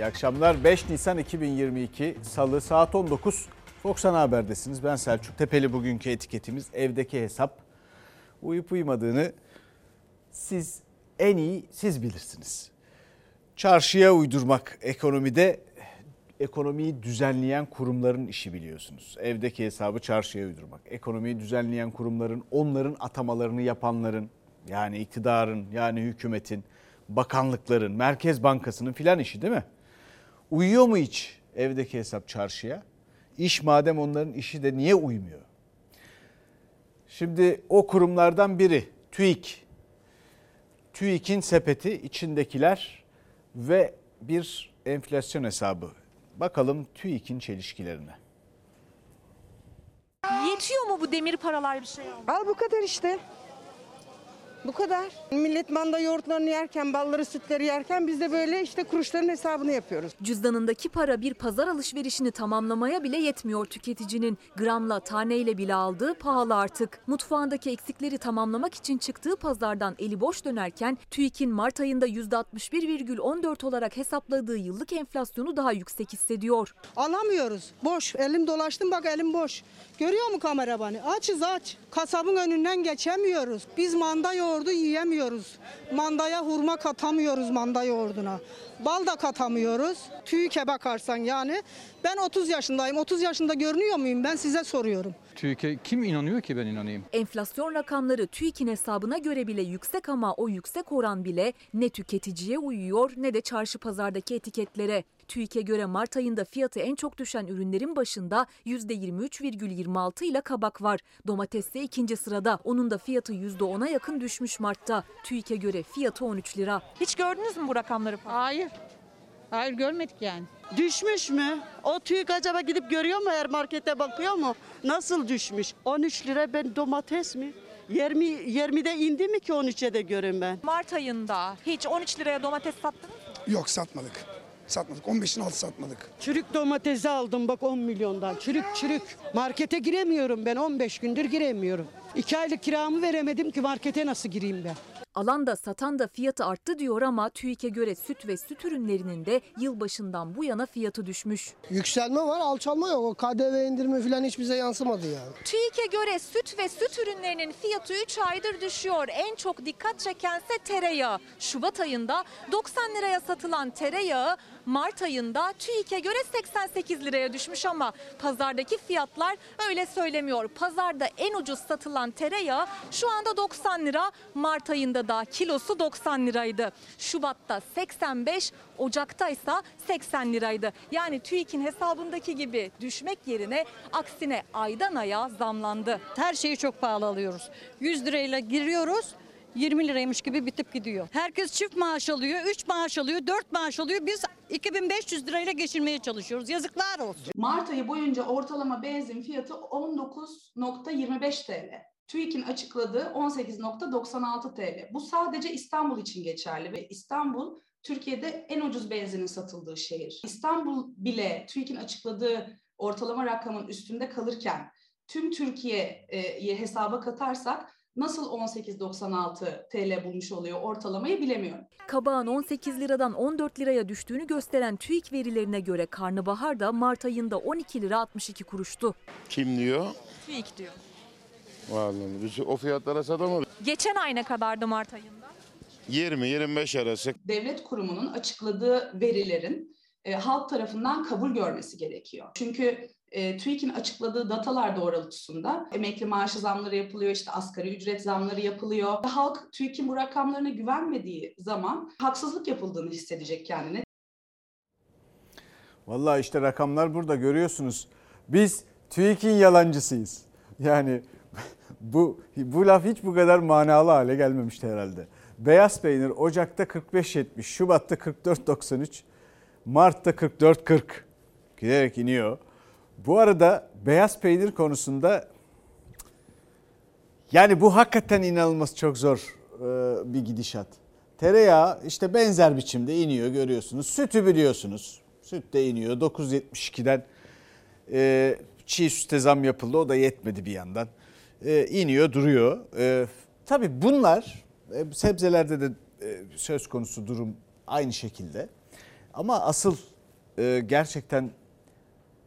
İyi akşamlar. 5 Nisan 2022 Salı saat 19. Fox Ana Haber'desiniz. Ben Selçuk Tepeli bugünkü etiketimiz evdeki hesap. Uyup uyumadığını siz en iyi siz bilirsiniz. Çarşıya uydurmak ekonomide ekonomiyi düzenleyen kurumların işi biliyorsunuz. Evdeki hesabı çarşıya uydurmak. Ekonomiyi düzenleyen kurumların, onların atamalarını yapanların, yani iktidarın, yani hükümetin, bakanlıkların, Merkez Bankası'nın filan işi değil mi? Uyuyor mu hiç evdeki hesap çarşıya? İş madem onların işi de niye uymuyor? Şimdi o kurumlardan biri TÜİK. TÜİK'in sepeti içindekiler ve bir enflasyon hesabı. Bakalım TÜİK'in çelişkilerine. Yetiyor mu bu demir paralar bir şey? Al bu kadar işte. Bu kadar. Millet manda yoğurtlarını yerken, balları sütleri yerken biz de böyle işte kuruşların hesabını yapıyoruz. Cüzdanındaki para bir pazar alışverişini tamamlamaya bile yetmiyor tüketicinin. Gramla, taneyle bile aldığı pahalı artık. Mutfağındaki eksikleri tamamlamak için çıktığı pazardan eli boş dönerken TÜİK'in Mart ayında %61,14 olarak hesapladığı yıllık enflasyonu daha yüksek hissediyor. Alamıyoruz. Boş. Elim dolaştım bak elim boş. Görüyor mu kamera beni? Açız aç. Kasabın önünden geçemiyoruz. Biz manda yoğurdu yiyemiyoruz. Mandaya hurma katamıyoruz manda yoğurduna. Bal da katamıyoruz. TÜİK'e bakarsan yani. Ben 30 yaşındayım. 30 yaşında görünüyor muyum? Ben size soruyorum. TÜİK'e kim inanıyor ki ben inanayım? Enflasyon rakamları TÜİK'in hesabına göre bile yüksek ama o yüksek oran bile ne tüketiciye uyuyor ne de çarşı pazardaki etiketlere. TÜİK'e göre Mart ayında fiyatı en çok düşen ürünlerin başında %23,26 ile kabak var. Domates ise ikinci sırada. Onun da fiyatı %10'a yakın düşmüş Mart'ta. TÜİK'e göre fiyatı 13 lira. Hiç gördünüz mü bu rakamları falan? Hayır. Hayır görmedik yani. Düşmüş mü? O TÜİK acaba gidip görüyor mu her markete bakıyor mu? Nasıl düşmüş? 13 lira ben domates mi? 20 20'de indi mi ki 13'e de görün ben? Mart ayında hiç 13 liraya domates sattınız mı? Yok satmadık. Satmadık. 15'in altı satmadık. Çürük domatesi aldım bak 10 milyondan. Çürük çürük. Markete giremiyorum ben 15 gündür giremiyorum. 2 aylık kiramı veremedim ki markete nasıl gireyim ben? Alan da satan da fiyatı arttı diyor ama TÜİK'e göre süt ve süt ürünlerinin de yılbaşından bu yana fiyatı düşmüş. Yükselme var, alçalma yok. O KDV indirimi falan hiç bize yansımadı yani. TÜİK'e göre süt ve süt ürünlerinin fiyatı 3 aydır düşüyor. En çok dikkat çekense tereyağı. Şubat ayında 90 liraya satılan tereyağı Mart ayında TÜİK'e göre 88 liraya düşmüş ama pazardaki fiyatlar öyle söylemiyor. Pazarda en ucuz satılan tereyağı şu anda 90 lira. Mart ayında da kilosu 90 liraydı. Şubat'ta 85, Ocak'ta ise 80 liraydı. Yani TÜİK'in hesabındaki gibi düşmek yerine aksine aydan aya zamlandı. Her şeyi çok pahalı alıyoruz. 100 lirayla giriyoruz. 20 liraymış gibi bitip gidiyor. Herkes çift maaş alıyor, 3 maaş alıyor, 4 maaş alıyor. Biz 2500 lirayla geçirmeye çalışıyoruz. Yazıklar olsun. Mart ayı boyunca ortalama benzin fiyatı 19.25 TL. TÜİK'in açıkladığı 18.96 TL. Bu sadece İstanbul için geçerli ve İstanbul Türkiye'de en ucuz benzinin satıldığı şehir. İstanbul bile TÜİK'in açıkladığı ortalama rakamın üstünde kalırken tüm Türkiye'yi hesaba katarsak nasıl 18.96 TL bulmuş oluyor ortalamayı bilemiyorum. Kabağın 18 liradan 14 liraya düştüğünü gösteren TÜİK verilerine göre karnabahar da Mart ayında 12 lira 62 kuruştu. Kim diyor? TÜİK diyor. Vallahi biz o fiyatlara satamayız. Geçen ay ne kadardı Mart ayında? 20-25 arası. Devlet kurumunun açıkladığı verilerin e, halk tarafından kabul görmesi gerekiyor. Çünkü e, TÜİK'in açıkladığı datalar doğrultusunda emekli maaşı zamları yapılıyor, işte asgari ücret zamları yapılıyor. Halk TÜİK'in bu rakamlarına güvenmediği zaman haksızlık yapıldığını hissedecek kendine. Vallahi işte rakamlar burada görüyorsunuz. Biz TÜİK'in yalancısıyız. Yani bu bu laf hiç bu kadar manalı hale gelmemişti herhalde. Beyaz peynir Ocak'ta 45.70, Şubat'ta 44.93, Mart'ta 44.40 giderek iniyor. Bu arada beyaz peynir konusunda yani bu hakikaten inanılması çok zor e, bir gidişat. Tereyağı işte benzer biçimde iniyor görüyorsunuz. Sütü biliyorsunuz. Süt de iniyor 9.72'den e, çiğ süte zam yapıldı o da yetmedi bir yandan. E, iniyor duruyor. E, tabii bunlar sebzelerde de söz konusu durum aynı şekilde. Ama asıl gerçekten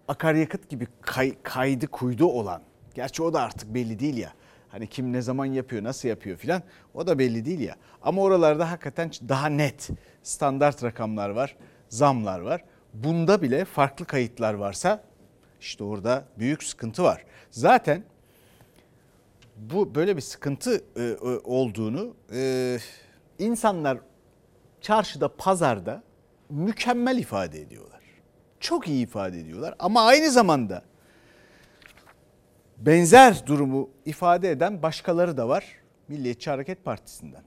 akaryakıt gibi kay- kaydı kuydu olan, gerçi o da artık belli değil ya. Hani kim ne zaman yapıyor, nasıl yapıyor filan o da belli değil ya. Ama oralarda hakikaten daha net standart rakamlar var, zamlar var. Bunda bile farklı kayıtlar varsa işte orada büyük sıkıntı var. Zaten bu böyle bir sıkıntı e, e, olduğunu e, insanlar çarşıda, pazarda mükemmel ifade ediyorlar. Çok iyi ifade ediyorlar ama aynı zamanda benzer durumu ifade eden başkaları da var Milliyetçi Hareket Partisi'nden.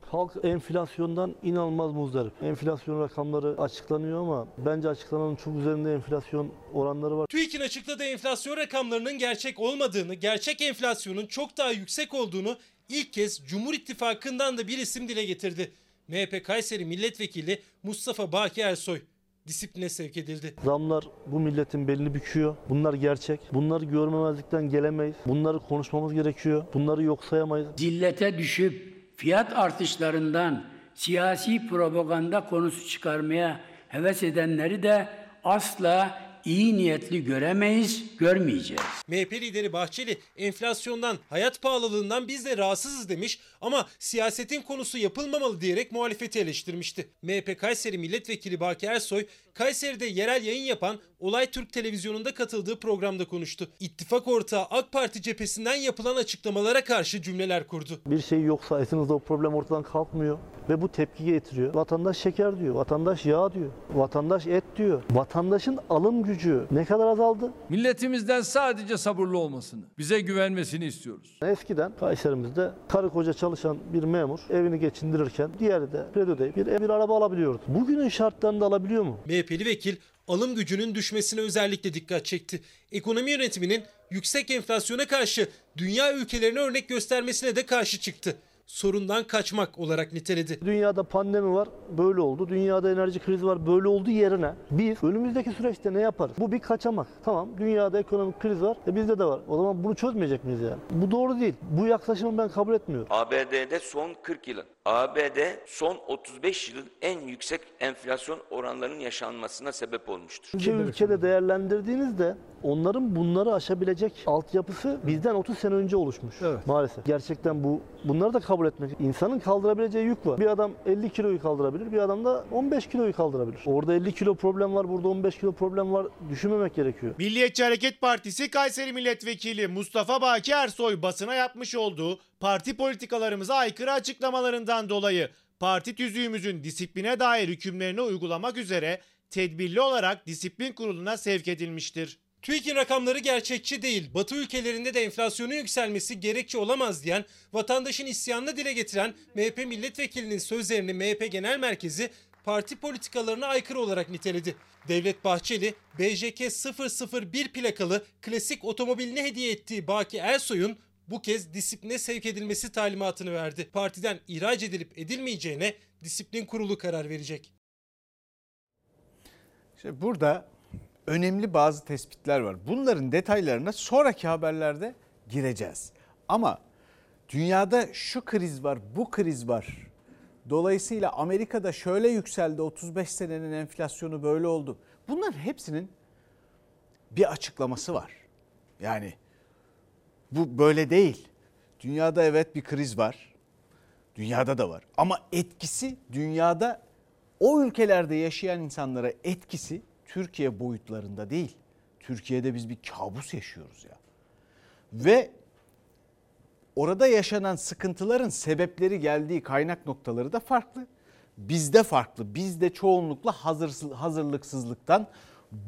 Halk enflasyondan inanılmaz muzdarip. Enflasyon rakamları açıklanıyor ama bence açıklananın çok üzerinde enflasyon oranları var. TÜİK'in açıkladığı enflasyon rakamlarının gerçek olmadığını, gerçek enflasyonun çok daha yüksek olduğunu ilk kez Cumhur İttifakı'ndan da bir isim dile getirdi. MHP Kayseri Milletvekili Mustafa Baki Ersoy disipline sevk edildi. Zamlar bu milletin belini büküyor. Bunlar gerçek. Bunları görmemezlikten gelemeyiz. Bunları konuşmamız gerekiyor. Bunları yok sayamayız. Zillete düşüp fiyat artışlarından siyasi propaganda konusu çıkarmaya heves edenleri de asla iyi niyetli göremeyiz, görmeyeceğiz. MHP lideri Bahçeli enflasyondan, hayat pahalılığından biz de rahatsızız demiş ama siyasetin konusu yapılmamalı diyerek muhalefeti eleştirmişti. MHP Kayseri Milletvekili Baki Ersoy, Kayseri'de yerel yayın yapan Olay Türk Televizyonu'nda katıldığı programda konuştu. İttifak ortağı AK Parti cephesinden yapılan açıklamalara karşı cümleler kurdu. Bir şey yoksa esinizde o problem ortadan kalkmıyor ve bu tepki getiriyor. Vatandaş şeker diyor, vatandaş yağ diyor, vatandaş et diyor. Vatandaşın alım gücü ne kadar azaldı? Milletimizden sadece sabırlı olmasını, bize güvenmesini istiyoruz. Eskiden Kayserimizde karı koca çalışan bir memur evini geçindirirken diğeri de kredi bir, ev, bir araba alabiliyordu. Bugünün şartlarında alabiliyor mu? MHP'li vekil alım gücünün düşmesine özellikle dikkat çekti. Ekonomi yönetiminin yüksek enflasyona karşı dünya ülkelerine örnek göstermesine de karşı çıktı. Sorundan kaçmak olarak niteledi. Dünyada pandemi var, böyle oldu. Dünyada enerji krizi var, böyle oldu yerine. Biz önümüzdeki süreçte ne yaparız? Bu bir kaçamak. Tamam, dünyada ekonomik kriz var, e bizde de var. O zaman bunu çözmeyecek miyiz yani? Bu doğru değil. Bu yaklaşımı ben kabul etmiyorum. ABD'de son 40 yılın, ABD son 35 yılın en yüksek enflasyon oranlarının yaşanmasına sebep olmuştur. İki ülkede değerlendirdiğinizde onların bunları aşabilecek altyapısı bizden 30 sene önce oluşmuş. Maalesef. Gerçekten bu bunları da kabul etmek. İnsanın kaldırabileceği yük var. Bir adam 50 kiloyu kaldırabilir, bir adam da 15 kiloyu kaldırabilir. Orada 50 kilo problem var, burada 15 kilo problem var. Düşünmemek gerekiyor. Milliyetçi Hareket Partisi Kayseri Milletvekili Mustafa Baki Ersoy basına yapmış olduğu parti politikalarımıza aykırı açıklamalarından dolayı parti tüzüğümüzün disipline dair hükümlerini uygulamak üzere tedbirli olarak disiplin kuruluna sevk edilmiştir. TÜİK'in rakamları gerçekçi değil. Batı ülkelerinde de enflasyonun yükselmesi gerekçe olamaz diyen, vatandaşın isyanını dile getiren MHP milletvekilinin sözlerini MHP Genel Merkezi parti politikalarına aykırı olarak niteledi. Devlet Bahçeli, BJK 001 plakalı klasik otomobiline hediye ettiği Baki Ersoy'un bu kez disipline sevk edilmesi talimatını verdi. Partiden ihraç edilip edilmeyeceğine disiplin kurulu karar verecek. İşte burada önemli bazı tespitler var. Bunların detaylarına sonraki haberlerde gireceğiz. Ama dünyada şu kriz var, bu kriz var. Dolayısıyla Amerika'da şöyle yükseldi, 35 senenin enflasyonu böyle oldu. Bunların hepsinin bir açıklaması var. Yani bu böyle değil. Dünyada evet bir kriz var. Dünyada da var. Ama etkisi dünyada o ülkelerde yaşayan insanlara etkisi Türkiye boyutlarında değil. Türkiye'de biz bir kabus yaşıyoruz ya. Ve orada yaşanan sıkıntıların sebepleri geldiği kaynak noktaları da farklı. Bizde farklı. Bizde çoğunlukla hazır, hazırlıksızlıktan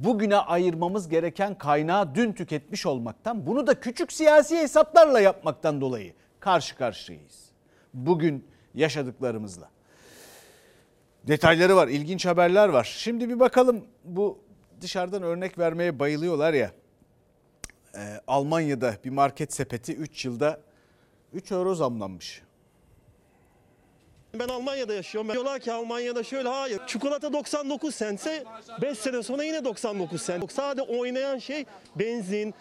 bugüne ayırmamız gereken kaynağı dün tüketmiş olmaktan bunu da küçük siyasi hesaplarla yapmaktan dolayı karşı karşıyayız. Bugün yaşadıklarımızla. Detayları var, ilginç haberler var. Şimdi bir bakalım bu dışarıdan örnek vermeye bayılıyorlar ya. Ee, Almanya'da bir market sepeti 3 yılda 3 euro zamlanmış. Ben Almanya'da yaşıyorum. Diyorlar ki Almanya'da şöyle hayır. Çikolata 99 sense 5 sene sonra yine 99 sent. Sadece oynayan şey benzin,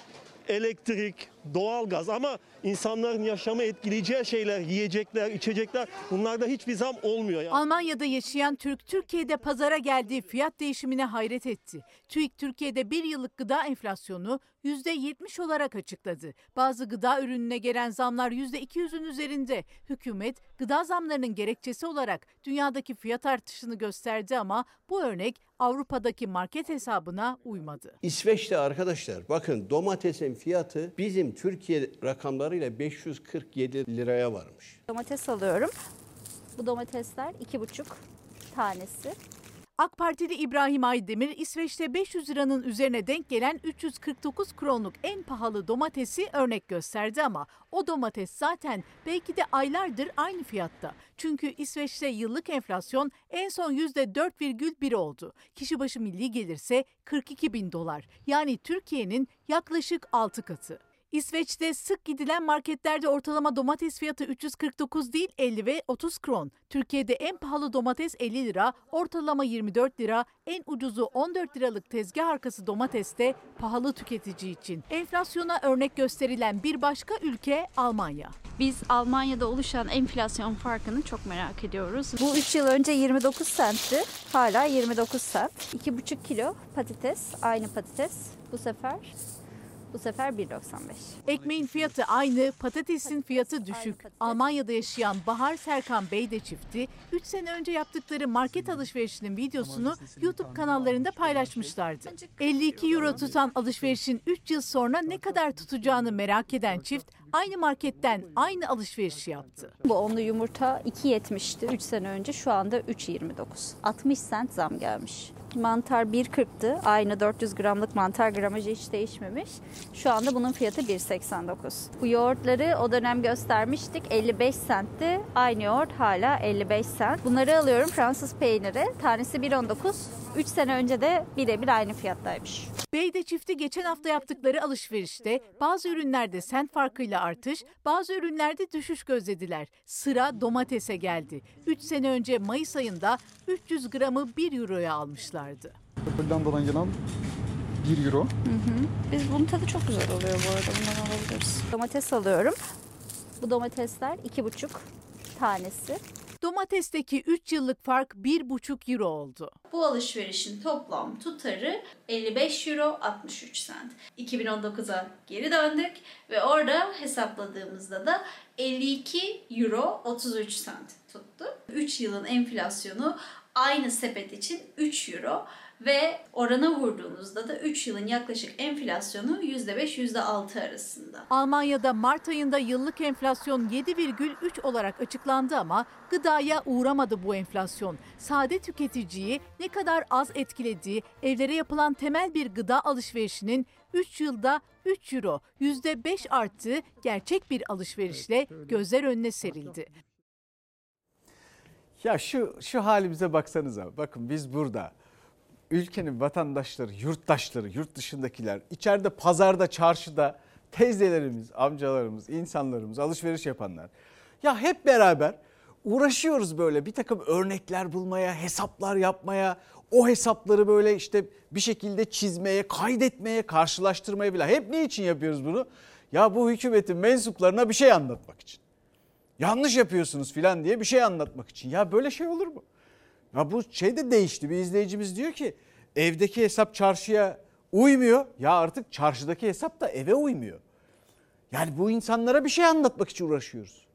elektrik, doğalgaz ama insanların yaşamı etkileyeceği şeyler, yiyecekler, içecekler bunlarda hiçbir zam olmuyor. Yani. Almanya'da yaşayan Türk, Türkiye'de pazara geldiği fiyat değişimine hayret etti. TÜİK Türkiye'de bir yıllık gıda enflasyonu %70 olarak açıkladı. Bazı gıda ürününe gelen zamlar %200'ün üzerinde. Hükümet gıda zamlarının gerekçesi olarak dünyadaki fiyat artışını gösterdi ama bu örnek Avrupa'daki market hesabına uymadı. İsveç'te arkadaşlar bakın domatesin fiyatı bizim Türkiye rakamlarıyla 547 liraya varmış. Domates alıyorum. Bu domatesler iki buçuk tanesi. AK Partili İbrahim Aydemir İsveç'te 500 liranın üzerine denk gelen 349 kronluk en pahalı domatesi örnek gösterdi ama o domates zaten belki de aylardır aynı fiyatta. Çünkü İsveç'te yıllık enflasyon en son %4,1 oldu. Kişi başı milli gelirse 42 bin dolar yani Türkiye'nin yaklaşık 6 katı. İsveç'te sık gidilen marketlerde ortalama domates fiyatı 349 değil 50 ve 30 kron. Türkiye'de en pahalı domates 50 lira, ortalama 24 lira, en ucuzu 14 liralık tezgah arkası domates de pahalı tüketici için. Enflasyona örnek gösterilen bir başka ülke Almanya. Biz Almanya'da oluşan enflasyon farkını çok merak ediyoruz. Bu 3 yıl önce 29 centti. Hala 29 cent. 2,5 kilo patates, aynı patates bu sefer. Bu sefer 1.95. Ekmeğin fiyatı aynı, patatesin fiyatı düşük. Almanya'da yaşayan Bahar Serkan Beyde çifti 3 sene önce yaptıkları market alışverişinin videosunu YouTube kanallarında paylaşmışlardı. 52 euro tutan alışverişin 3 yıl sonra ne kadar tutacağını merak eden çift aynı marketten aynı alışverişi yaptı. Bu onlu yumurta 2.70'ti 3 sene önce şu anda 3.29. 60 cent zam gelmiş. Mantar 1.40'tı. Aynı 400 gramlık mantar gramajı hiç değişmemiş. Şu anda bunun fiyatı 1.89. Bu yoğurtları o dönem göstermiştik. 55 centti. Aynı yoğurt hala 55 cent. Bunları alıyorum Fransız peyniri. Tanesi 1.19. 3 sene önce de birebir aynı fiyattaymış. Beyde çifti geçen hafta yaptıkları alışverişte bazı ürünlerde sent farkıyla artış, bazı ürünlerde düşüş gözlediler. Sıra domatese geldi. 3 sene önce Mayıs ayında 300 gramı 1 euroya almışlardı. Hollanda'dan gelen 1 euro. Hı hı. Biz bunun tadı çok güzel oluyor bu arada. Bundan alabiliriz. Domates alıyorum. Bu domatesler 2,5 tanesi. Domatesteki 3 yıllık fark 1,5 euro oldu. Bu alışverişin toplam tutarı 55 euro 63 cent. 2019'a geri döndük ve orada hesapladığımızda da 52 euro 33 cent tuttu. 3 yılın enflasyonu aynı sepet için 3 euro ve orana vurduğunuzda da 3 yılın yaklaşık enflasyonu %5-%6 arasında. Almanya'da Mart ayında yıllık enflasyon 7,3 olarak açıklandı ama gıdaya uğramadı bu enflasyon. Sade tüketiciyi ne kadar az etkilediği evlere yapılan temel bir gıda alışverişinin 3 yılda 3 euro %5 arttığı gerçek bir alışverişle gözler önüne serildi. Ya şu şu halimize baksanıza. Bakın biz burada ülkenin vatandaşları, yurttaşları, yurt dışındakiler, içeride pazarda, çarşıda teyzelerimiz, amcalarımız, insanlarımız, alışveriş yapanlar. Ya hep beraber uğraşıyoruz böyle bir takım örnekler bulmaya, hesaplar yapmaya, o hesapları böyle işte bir şekilde çizmeye, kaydetmeye, karşılaştırmaya bile. Hep ne için yapıyoruz bunu? Ya bu hükümetin mensuplarına bir şey anlatmak için. Yanlış yapıyorsunuz filan diye bir şey anlatmak için. Ya böyle şey olur mu? Ya bu şey de değişti. Bir izleyicimiz diyor ki evdeki hesap çarşıya uymuyor. Ya artık çarşıdaki hesap da eve uymuyor. Yani bu insanlara bir şey anlatmak için uğraşıyoruz.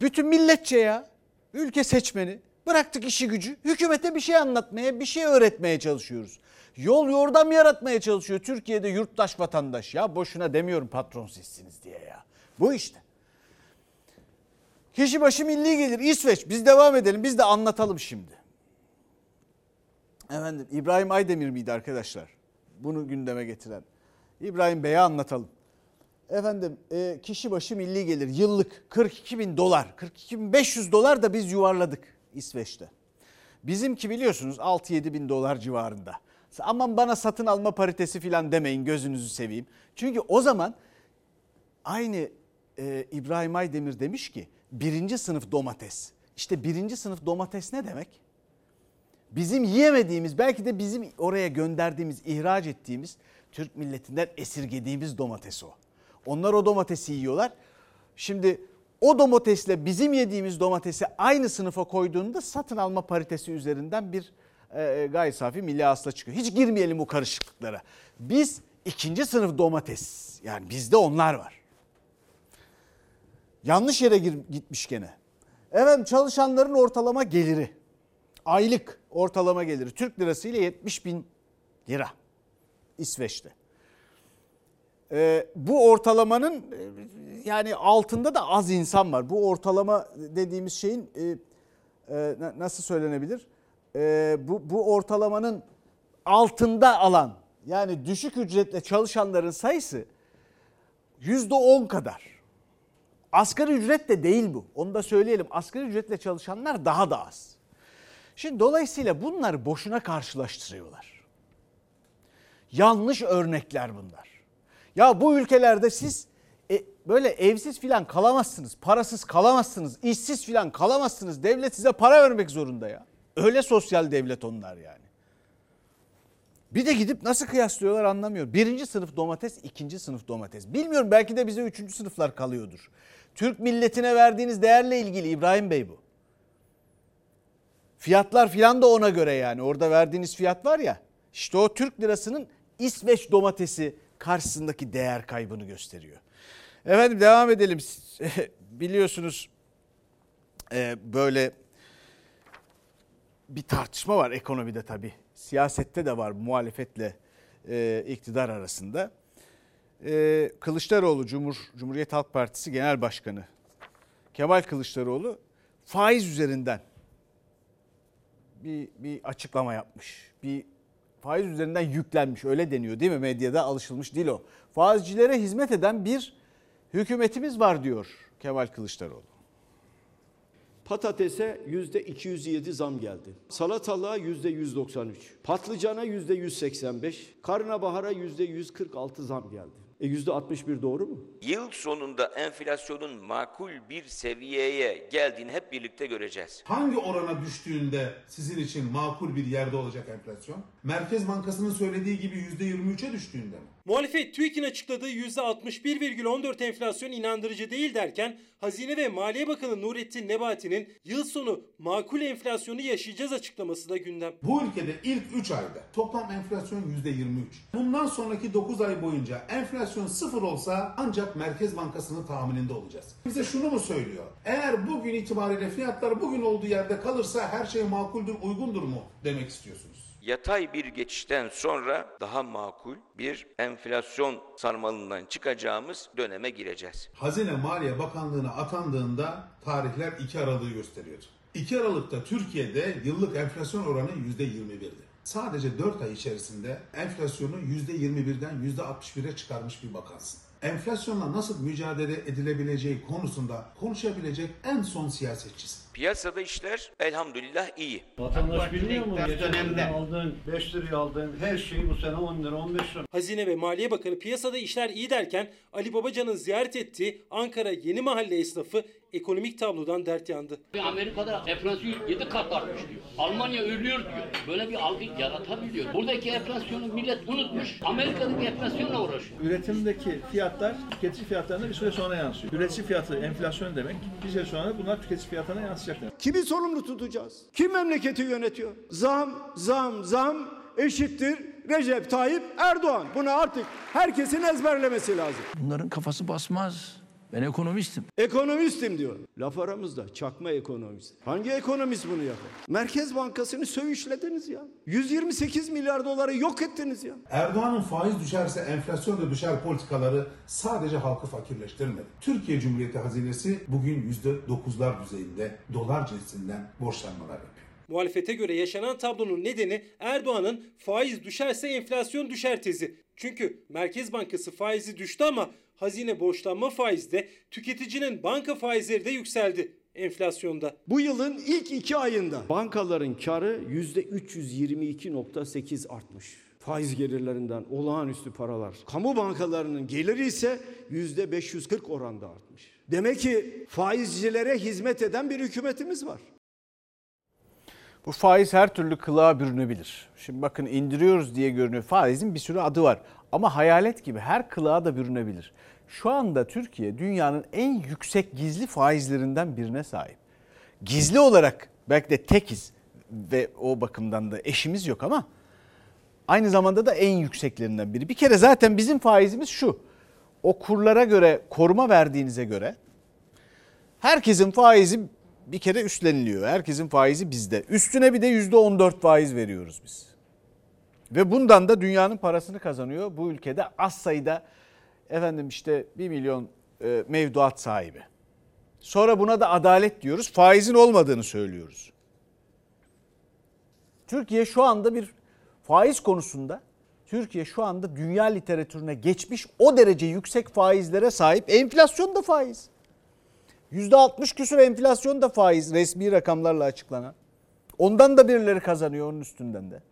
Bütün milletçe ya. Ülke seçmeni. Bıraktık işi gücü. Hükümete bir şey anlatmaya, bir şey öğretmeye çalışıyoruz. Yol yordam yaratmaya çalışıyor Türkiye'de yurttaş vatandaş. Ya boşuna demiyorum patron sizsiniz diye ya. Bu işte. Kişi başı milli gelir İsveç. Biz devam edelim. Biz de anlatalım şimdi. Efendim İbrahim Aydemir miydi arkadaşlar? Bunu gündeme getiren. İbrahim Bey'e anlatalım. Efendim e, kişi başı milli gelir yıllık 42 bin dolar, 42 bin 500 dolar da biz yuvarladık İsveç'te. Bizimki biliyorsunuz 6-7 bin dolar civarında. Aman bana satın alma paritesi falan demeyin gözünüzü seveyim. Çünkü o zaman aynı e, İbrahim Aydemir demiş ki birinci sınıf domates. İşte birinci sınıf domates ne demek? Bizim yiyemediğimiz belki de bizim oraya gönderdiğimiz, ihraç ettiğimiz Türk milletinden esirgediğimiz domates o. Onlar o domatesi yiyorlar. Şimdi o domatesle bizim yediğimiz domatesi aynı sınıfa koyduğunda satın alma paritesi üzerinden bir e, gayri safi milli hasıla çıkıyor. Hiç girmeyelim bu karışıklıklara. Biz ikinci sınıf domates yani bizde onlar var. Yanlış yere gitmiş gene. Efendim çalışanların ortalama geliri. Aylık ortalama geliri Türk lirası ile 70 bin lira İsveç'te. Ee, bu ortalamanın e, yani altında da az insan var. Bu ortalama dediğimiz şeyin e, e, nasıl söylenebilir? E, bu, bu ortalamanın altında alan yani düşük ücretle çalışanların sayısı yüzde on kadar. Asgari ücret de değil bu. Onu da söyleyelim. Asgari ücretle çalışanlar daha da az. Şimdi dolayısıyla bunları boşuna karşılaştırıyorlar. Yanlış örnekler bunlar. Ya bu ülkelerde siz e, böyle evsiz filan kalamazsınız, parasız kalamazsınız, işsiz filan kalamazsınız. Devlet size para vermek zorunda ya. Öyle sosyal devlet onlar yani. Bir de gidip nasıl kıyaslıyorlar anlamıyorum. Birinci sınıf domates, ikinci sınıf domates. Bilmiyorum belki de bize üçüncü sınıflar kalıyordur. Türk milletine verdiğiniz değerle ilgili İbrahim Bey bu. Fiyatlar filan da ona göre yani. Orada verdiğiniz fiyat var ya. İşte o Türk lirasının İsveç domatesi karşısındaki değer kaybını gösteriyor. Efendim devam edelim. Biliyorsunuz e, böyle bir tartışma var ekonomide tabii. Siyasette de var muhalefetle e, iktidar arasında. E, Kılıçdaroğlu Cumhur Cumhuriyet Halk Partisi Genel Başkanı Kemal Kılıçdaroğlu faiz üzerinden bir, bir açıklama yapmış. Bir faiz üzerinden yüklenmiş öyle deniyor değil mi medyada alışılmış değil o. Faizcilere hizmet eden bir hükümetimiz var diyor Kemal Kılıçdaroğlu. Patatese yüzde 207 zam geldi. Salatalığa yüzde 193. Patlıcana yüzde 185. Karnabahara yüzde 146 zam geldi. E yüzde 61 doğru mu? Yıl sonunda enflasyonun makul bir seviyeye geldiğini hep birlikte göreceğiz. Hangi orana düştüğünde sizin için makul bir yerde olacak enflasyon? Merkez Bankası'nın söylediği gibi %23'e düştüğünde mi? Muhalefet TÜİK'in açıkladığı %61,14 enflasyon inandırıcı değil derken Hazine ve Maliye Bakanı Nurettin Nebati'nin yıl sonu makul enflasyonu yaşayacağız açıklaması da gündem. Bu ülkede ilk 3 ayda toplam enflasyon %23. Bundan sonraki 9 ay boyunca enflasyon sıfır olsa ancak Merkez Bankası'nın tahmininde olacağız. Bize şunu mu söylüyor? Eğer bugün itibariyle fiyatlar bugün olduğu yerde kalırsa her şey makuldür, uygundur mu demek istiyorsunuz? Yatay bir geçişten sonra daha makul bir enflasyon sarmalından çıkacağımız döneme gireceğiz. Hazine Maliye Bakanlığı'na atandığında tarihler 2 Aralık'ı gösteriyor. 2 Aralık'ta Türkiye'de yıllık enflasyon oranı %21'di. Sadece 4 ay içerisinde enflasyonu %21'den %61'e çıkarmış bir bakansın. Enflasyonla nasıl mücadele edilebileceği konusunda konuşabilecek en son siyasetçisin. Piyasada işler elhamdülillah iyi. Vatandaş bilmiyor mu? Geçen dönemde aldığın 5 liraya aldığın her şeyi bu sene 10 lira 15 lira. Hazine ve Maliye Bakanı piyasada işler iyi derken Ali Babacan'ın ziyaret ettiği Ankara Yeni Mahalle esnafı ekonomik tablodan dert yandı. Amerika'da enflasyon 7 kat artmış diyor. Almanya ölüyor diyor. Böyle bir algı yaratabiliyor. Buradaki enflasyonu millet unutmuş. Amerika'daki enflasyonla uğraşıyor. Üretimdeki fiyatlar tüketici fiyatlarına bir süre sonra yansıyor. Üretici fiyatı enflasyon demek. Bir süre sonra bunlar tüketici fiyatlarına yansıyacak demek. Kimi sorumlu tutacağız? Kim memleketi yönetiyor? Zam, zam, zam eşittir Recep Tayyip Erdoğan. Bunu artık herkesin ezberlemesi lazım. Bunların kafası basmaz. Ben ekonomistim. Ekonomistim diyor. Laf aramızda çakma ekonomist. Hangi ekonomist bunu yapar? Merkez Bankası'nı söğüşlediniz ya. 128 milyar doları yok ettiniz ya. Erdoğan'ın faiz düşerse enflasyon da düşer politikaları sadece halkı fakirleştirmedi. Türkiye Cumhuriyeti hazinesi bugün %9'lar düzeyinde dolar cinsinden borçlanmalar yapıyor. Muhalefete göre yaşanan tablonun nedeni Erdoğan'ın faiz düşerse enflasyon düşer tezi. Çünkü Merkez Bankası faizi düştü ama hazine borçlanma faizi de tüketicinin banka faizleri de yükseldi enflasyonda. Bu yılın ilk iki ayında bankaların karı %322.8 artmış. Faiz gelirlerinden olağanüstü paralar. Kamu bankalarının geliri ise %540 oranda artmış. Demek ki faizcilere hizmet eden bir hükümetimiz var. Bu faiz her türlü kılığa bürünebilir. Şimdi bakın indiriyoruz diye görünüyor. Faizin bir sürü adı var. Ama hayalet gibi her kılığa da bürünebilir. Şu anda Türkiye dünyanın en yüksek gizli faizlerinden birine sahip. Gizli olarak belki de tekiz ve o bakımdan da eşimiz yok ama aynı zamanda da en yükseklerinden biri. Bir kere zaten bizim faizimiz şu. O kurlara göre koruma verdiğinize göre herkesin faizi bir kere üstleniliyor. Herkesin faizi bizde. Üstüne bir de yüzde 14 faiz veriyoruz biz. Ve bundan da dünyanın parasını kazanıyor bu ülkede az sayıda efendim işte 1 milyon e, mevduat sahibi. Sonra buna da adalet diyoruz. Faizin olmadığını söylüyoruz. Türkiye şu anda bir faiz konusunda Türkiye şu anda dünya literatürüne geçmiş o derece yüksek faizlere sahip. Enflasyon da faiz. %60 küsur enflasyon da faiz resmi rakamlarla açıklanan. Ondan da birileri kazanıyor onun üstünden de.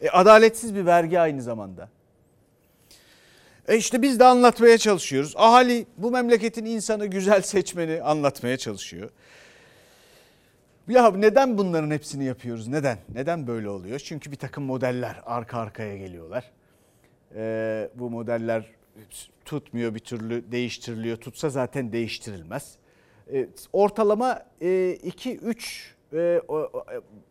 E, adaletsiz bir vergi aynı zamanda. E işte biz de anlatmaya çalışıyoruz. Ahali bu memleketin insanı güzel seçmeni anlatmaya çalışıyor. Ya neden bunların hepsini yapıyoruz? Neden? Neden böyle oluyor? Çünkü bir takım modeller arka arkaya geliyorlar. Ee, bu modeller tutmuyor bir türlü değiştiriliyor. Tutsa zaten değiştirilmez. Ee, ortalama 2-3 e, e,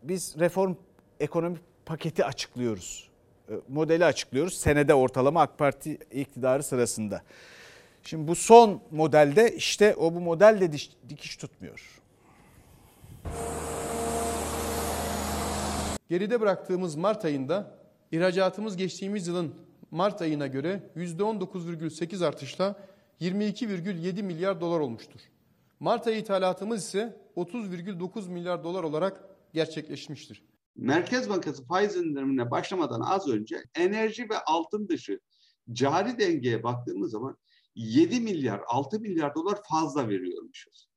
biz reform ekonomi paketi açıklıyoruz. E, modeli açıklıyoruz. Senede ortalama AK Parti iktidarı sırasında. Şimdi bu son modelde işte o bu model de dikiş tutmuyor. Geride bıraktığımız Mart ayında ihracatımız geçtiğimiz yılın Mart ayına göre %19,8 artışla 22,7 milyar dolar olmuştur. Mart ayı ithalatımız ise 30,9 milyar dolar olarak gerçekleşmiştir. Merkez Bankası faiz indirimine başlamadan az önce enerji ve altın dışı cari dengeye baktığımız zaman 7 milyar 6 milyar dolar fazla veriyormuşuz.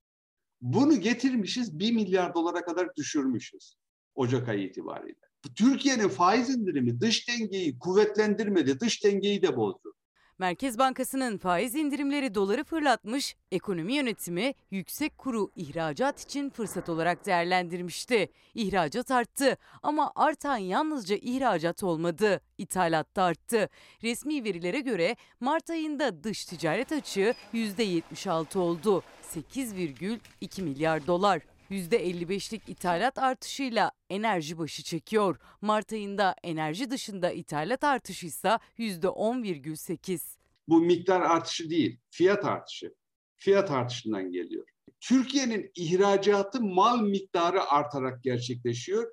Bunu getirmişiz 1 milyar dolara kadar düşürmüşüz Ocak ayı itibariyle. Türkiye'nin faiz indirimi dış dengeyi kuvvetlendirmedi, dış dengeyi de bozdu. Merkez Bankası'nın faiz indirimleri doları fırlatmış, ekonomi yönetimi yüksek kuru ihracat için fırsat olarak değerlendirmişti. İhracat arttı ama artan yalnızca ihracat olmadı, ithalat da arttı. Resmi verilere göre Mart ayında dış ticaret açığı %76 oldu. 8,2 milyar dolar. %55'lik ithalat artışıyla enerji başı çekiyor. Mart ayında enerji dışında ithalat artışı ise %10,8. Bu miktar artışı değil, fiyat artışı. Fiyat artışından geliyor. Türkiye'nin ihracatı mal miktarı artarak gerçekleşiyor.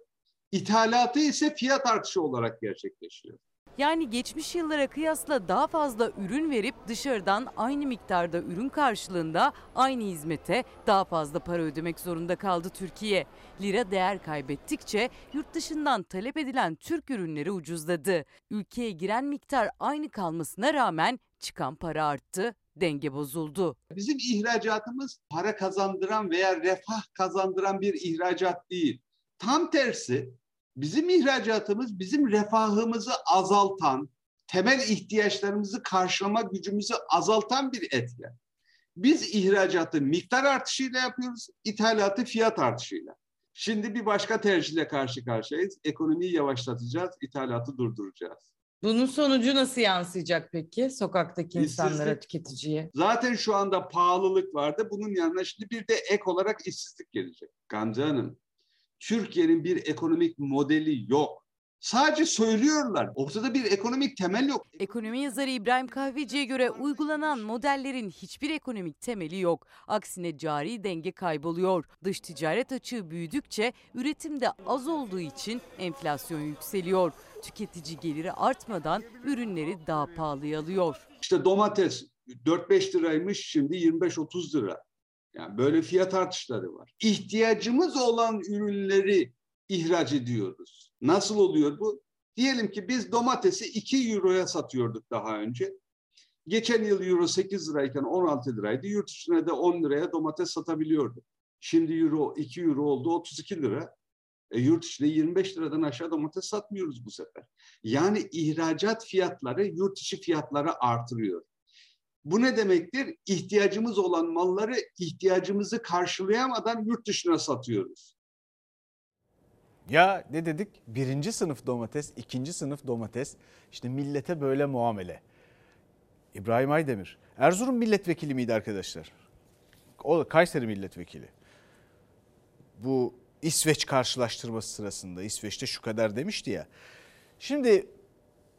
İthalatı ise fiyat artışı olarak gerçekleşiyor. Yani geçmiş yıllara kıyasla daha fazla ürün verip dışarıdan aynı miktarda ürün karşılığında aynı hizmete daha fazla para ödemek zorunda kaldı Türkiye. Lira değer kaybettikçe yurt dışından talep edilen Türk ürünleri ucuzladı. Ülkeye giren miktar aynı kalmasına rağmen çıkan para arttı, denge bozuldu. Bizim ihracatımız para kazandıran veya refah kazandıran bir ihracat değil. Tam tersi Bizim ihracatımız bizim refahımızı azaltan, temel ihtiyaçlarımızı karşılama gücümüzü azaltan bir etken. Biz ihracatı miktar artışıyla yapıyoruz, ithalatı fiyat artışıyla. Şimdi bir başka tercihle karşı karşıyayız. Ekonomiyi yavaşlatacağız, ithalatı durduracağız. Bunun sonucu nasıl yansıyacak peki sokaktaki insanlara, tüketiciye? Zaten şu anda pahalılık vardı. Bunun yanına şimdi bir de ek olarak işsizlik gelecek. Gamze Hanım, Türkiye'nin bir ekonomik modeli yok. Sadece söylüyorlar. Ortada bir ekonomik temel yok. Ekonomi yazarı İbrahim Kahveci'ye göre uygulanan modellerin hiçbir ekonomik temeli yok. Aksine cari denge kayboluyor. Dış ticaret açığı büyüdükçe üretimde az olduğu için enflasyon yükseliyor. Tüketici geliri artmadan ürünleri daha pahalıya alıyor. İşte domates 4-5 liraymış şimdi 25-30 lira. Yani böyle fiyat artışları var. İhtiyacımız olan ürünleri ihraç ediyoruz. Nasıl oluyor bu? Diyelim ki biz domatesi 2 euroya satıyorduk daha önce. Geçen yıl euro 8 lirayken 16 liraydı. Yurt dışına da 10 liraya domates satabiliyordu. Şimdi euro 2 euro oldu 32 lira. E, yurt dışında 25 liradan aşağı domates satmıyoruz bu sefer. Yani ihracat fiyatları yurt dışı fiyatları artırıyor. Bu ne demektir? İhtiyacımız olan malları ihtiyacımızı karşılayamadan yurt dışına satıyoruz. Ya ne dedik? Birinci sınıf domates, ikinci sınıf domates. İşte millete böyle muamele. İbrahim Aydemir. Erzurum milletvekili miydi arkadaşlar? O da Kayseri milletvekili. Bu İsveç karşılaştırması sırasında İsveç'te şu kadar demişti ya. Şimdi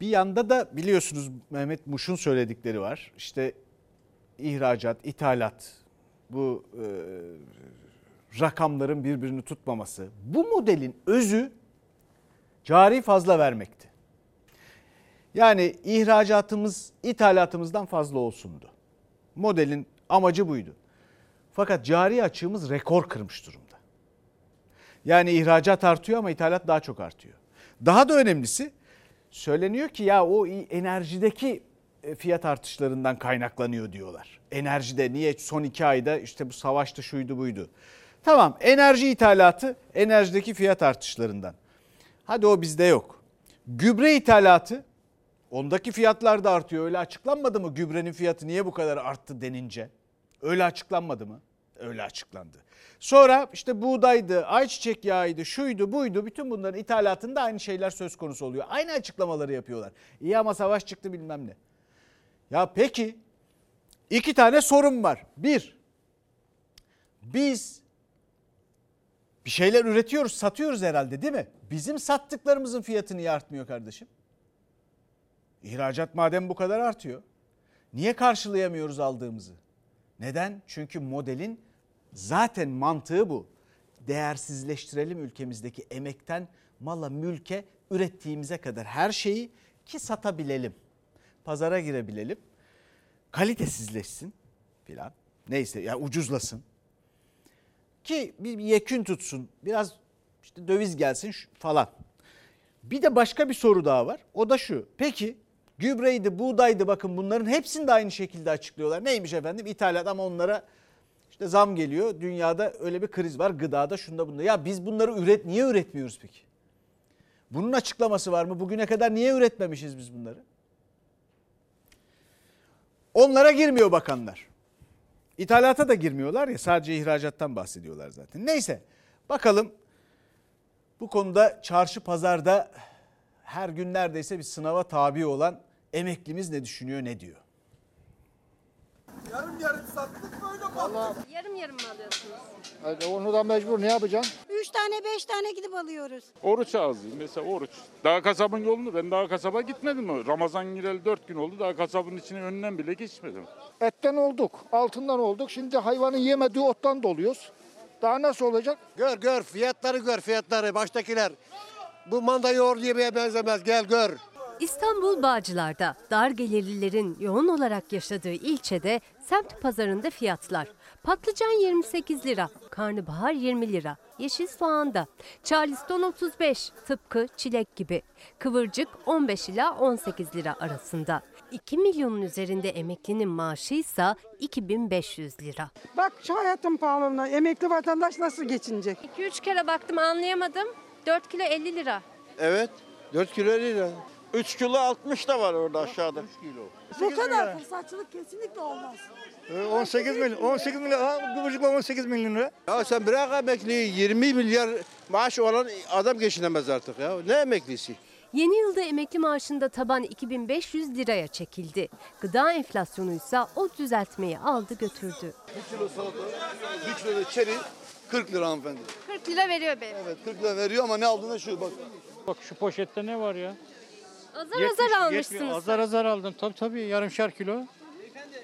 bir yanda da biliyorsunuz Mehmet Muş'un söyledikleri var. İşte ihracat, ithalat, bu e, rakamların birbirini tutmaması. Bu modelin özü cari fazla vermekti. Yani ihracatımız ithalatımızdan fazla olsundu. Modelin amacı buydu. Fakat cari açığımız rekor kırmış durumda. Yani ihracat artıyor ama ithalat daha çok artıyor. Daha da önemlisi söyleniyor ki ya o enerjideki e, fiyat artışlarından kaynaklanıyor diyorlar. Enerjide niye son iki ayda işte bu savaşta şuydu buydu. Tamam enerji ithalatı enerjideki fiyat artışlarından. Hadi o bizde yok. Gübre ithalatı ondaki fiyatlar da artıyor. Öyle açıklanmadı mı gübrenin fiyatı niye bu kadar arttı denince? Öyle açıklanmadı mı? Öyle açıklandı. Sonra işte buğdaydı, ayçiçek yağıydı, şuydu, buydu. Bütün bunların ithalatında aynı şeyler söz konusu oluyor. Aynı açıklamaları yapıyorlar. İyi ama savaş çıktı bilmem ne. Ya peki iki tane sorun var. Bir, biz bir şeyler üretiyoruz, satıyoruz herhalde değil mi? Bizim sattıklarımızın fiyatı niye artmıyor kardeşim? İhracat madem bu kadar artıyor. Niye karşılayamıyoruz aldığımızı? Neden? Çünkü modelin zaten mantığı bu. Değersizleştirelim ülkemizdeki emekten mala, mülke, ürettiğimize kadar her şeyi ki satabilelim. Pazara girebilelim. Kalitesizleşsin filan. Neyse ya yani ucuzlasın. Ki bir yekün tutsun. Biraz işte döviz gelsin falan. Bir de başka bir soru daha var. O da şu. Peki gübreydi, buğdaydı bakın bunların hepsini de aynı şekilde açıklıyorlar. Neymiş efendim? İthalat ama onlara işte zam geliyor. Dünyada öyle bir kriz var. Gıdada şunda bunda. Ya biz bunları üret niye üretmiyoruz peki? Bunun açıklaması var mı? Bugüne kadar niye üretmemişiz biz bunları? Onlara girmiyor bakanlar. İthalata da girmiyorlar ya sadece ihracattan bahsediyorlar zaten. Neyse bakalım bu konuda çarşı pazarda her gün neredeyse bir sınava tabi olan emeklimiz ne düşünüyor ne diyor? Yarım yarım sattık böyle Vallahi... Yarım yarım mı alıyorsunuz? Hadi onu da mecbur ne yapacaksın? Üç tane beş tane gidip alıyoruz. Oruç ağzıyım mesela oruç. Daha kasabın yolunu ben daha kasaba gitmedim mi? Ramazan gireli dört gün oldu daha kasabın içine önünden bile geçmedim. Etten olduk, altından olduk. Şimdi hayvanın yemediği ottan doluyoruz. Daha nasıl olacak? Gör gör fiyatları gör fiyatları baştakiler. Bu manda yoğurdu yemeye benzemez gel gör. İstanbul Bağcılar'da dar gelirlilerin yoğun olarak yaşadığı ilçede semt pazarında fiyatlar. Patlıcan 28 lira, karnabahar 20 lira, yeşil soğanda, charleston 35, tıpkı çilek gibi. Kıvırcık 15 ila 18 lira arasında. 2 milyonun üzerinde emeklinin maaşı ise 2500 lira. Bak şu hayatın pahalılığına emekli vatandaş nasıl geçinecek? 2-3 kere baktım anlayamadım. 4 kilo 50 lira. Evet 4 kilo lira. 3 kilo 60 da var orada aşağıda. Bu kadar fırsatçılık kesinlikle olmaz. 18 milyon, 18 milyon, ha, bu buçukla 18 milyon lira. Ya sen bırak emekliyi 20 milyar maaş olan adam geçinemez artık ya. Ne emeklisi? Yeni yılda emekli maaşında taban 2500 liraya çekildi. Gıda enflasyonu ise o düzeltmeyi aldı götürdü. 1 kilo salata, 1 kilo da çeri 40 lira hanımefendi. 40 lira veriyor be. Evet 40 lira veriyor ama ne aldığında şu bak. Bak şu poşette ne var ya? Azar azar almışsınız. azar azar aldım. Tabii tabii yarımşar kilo.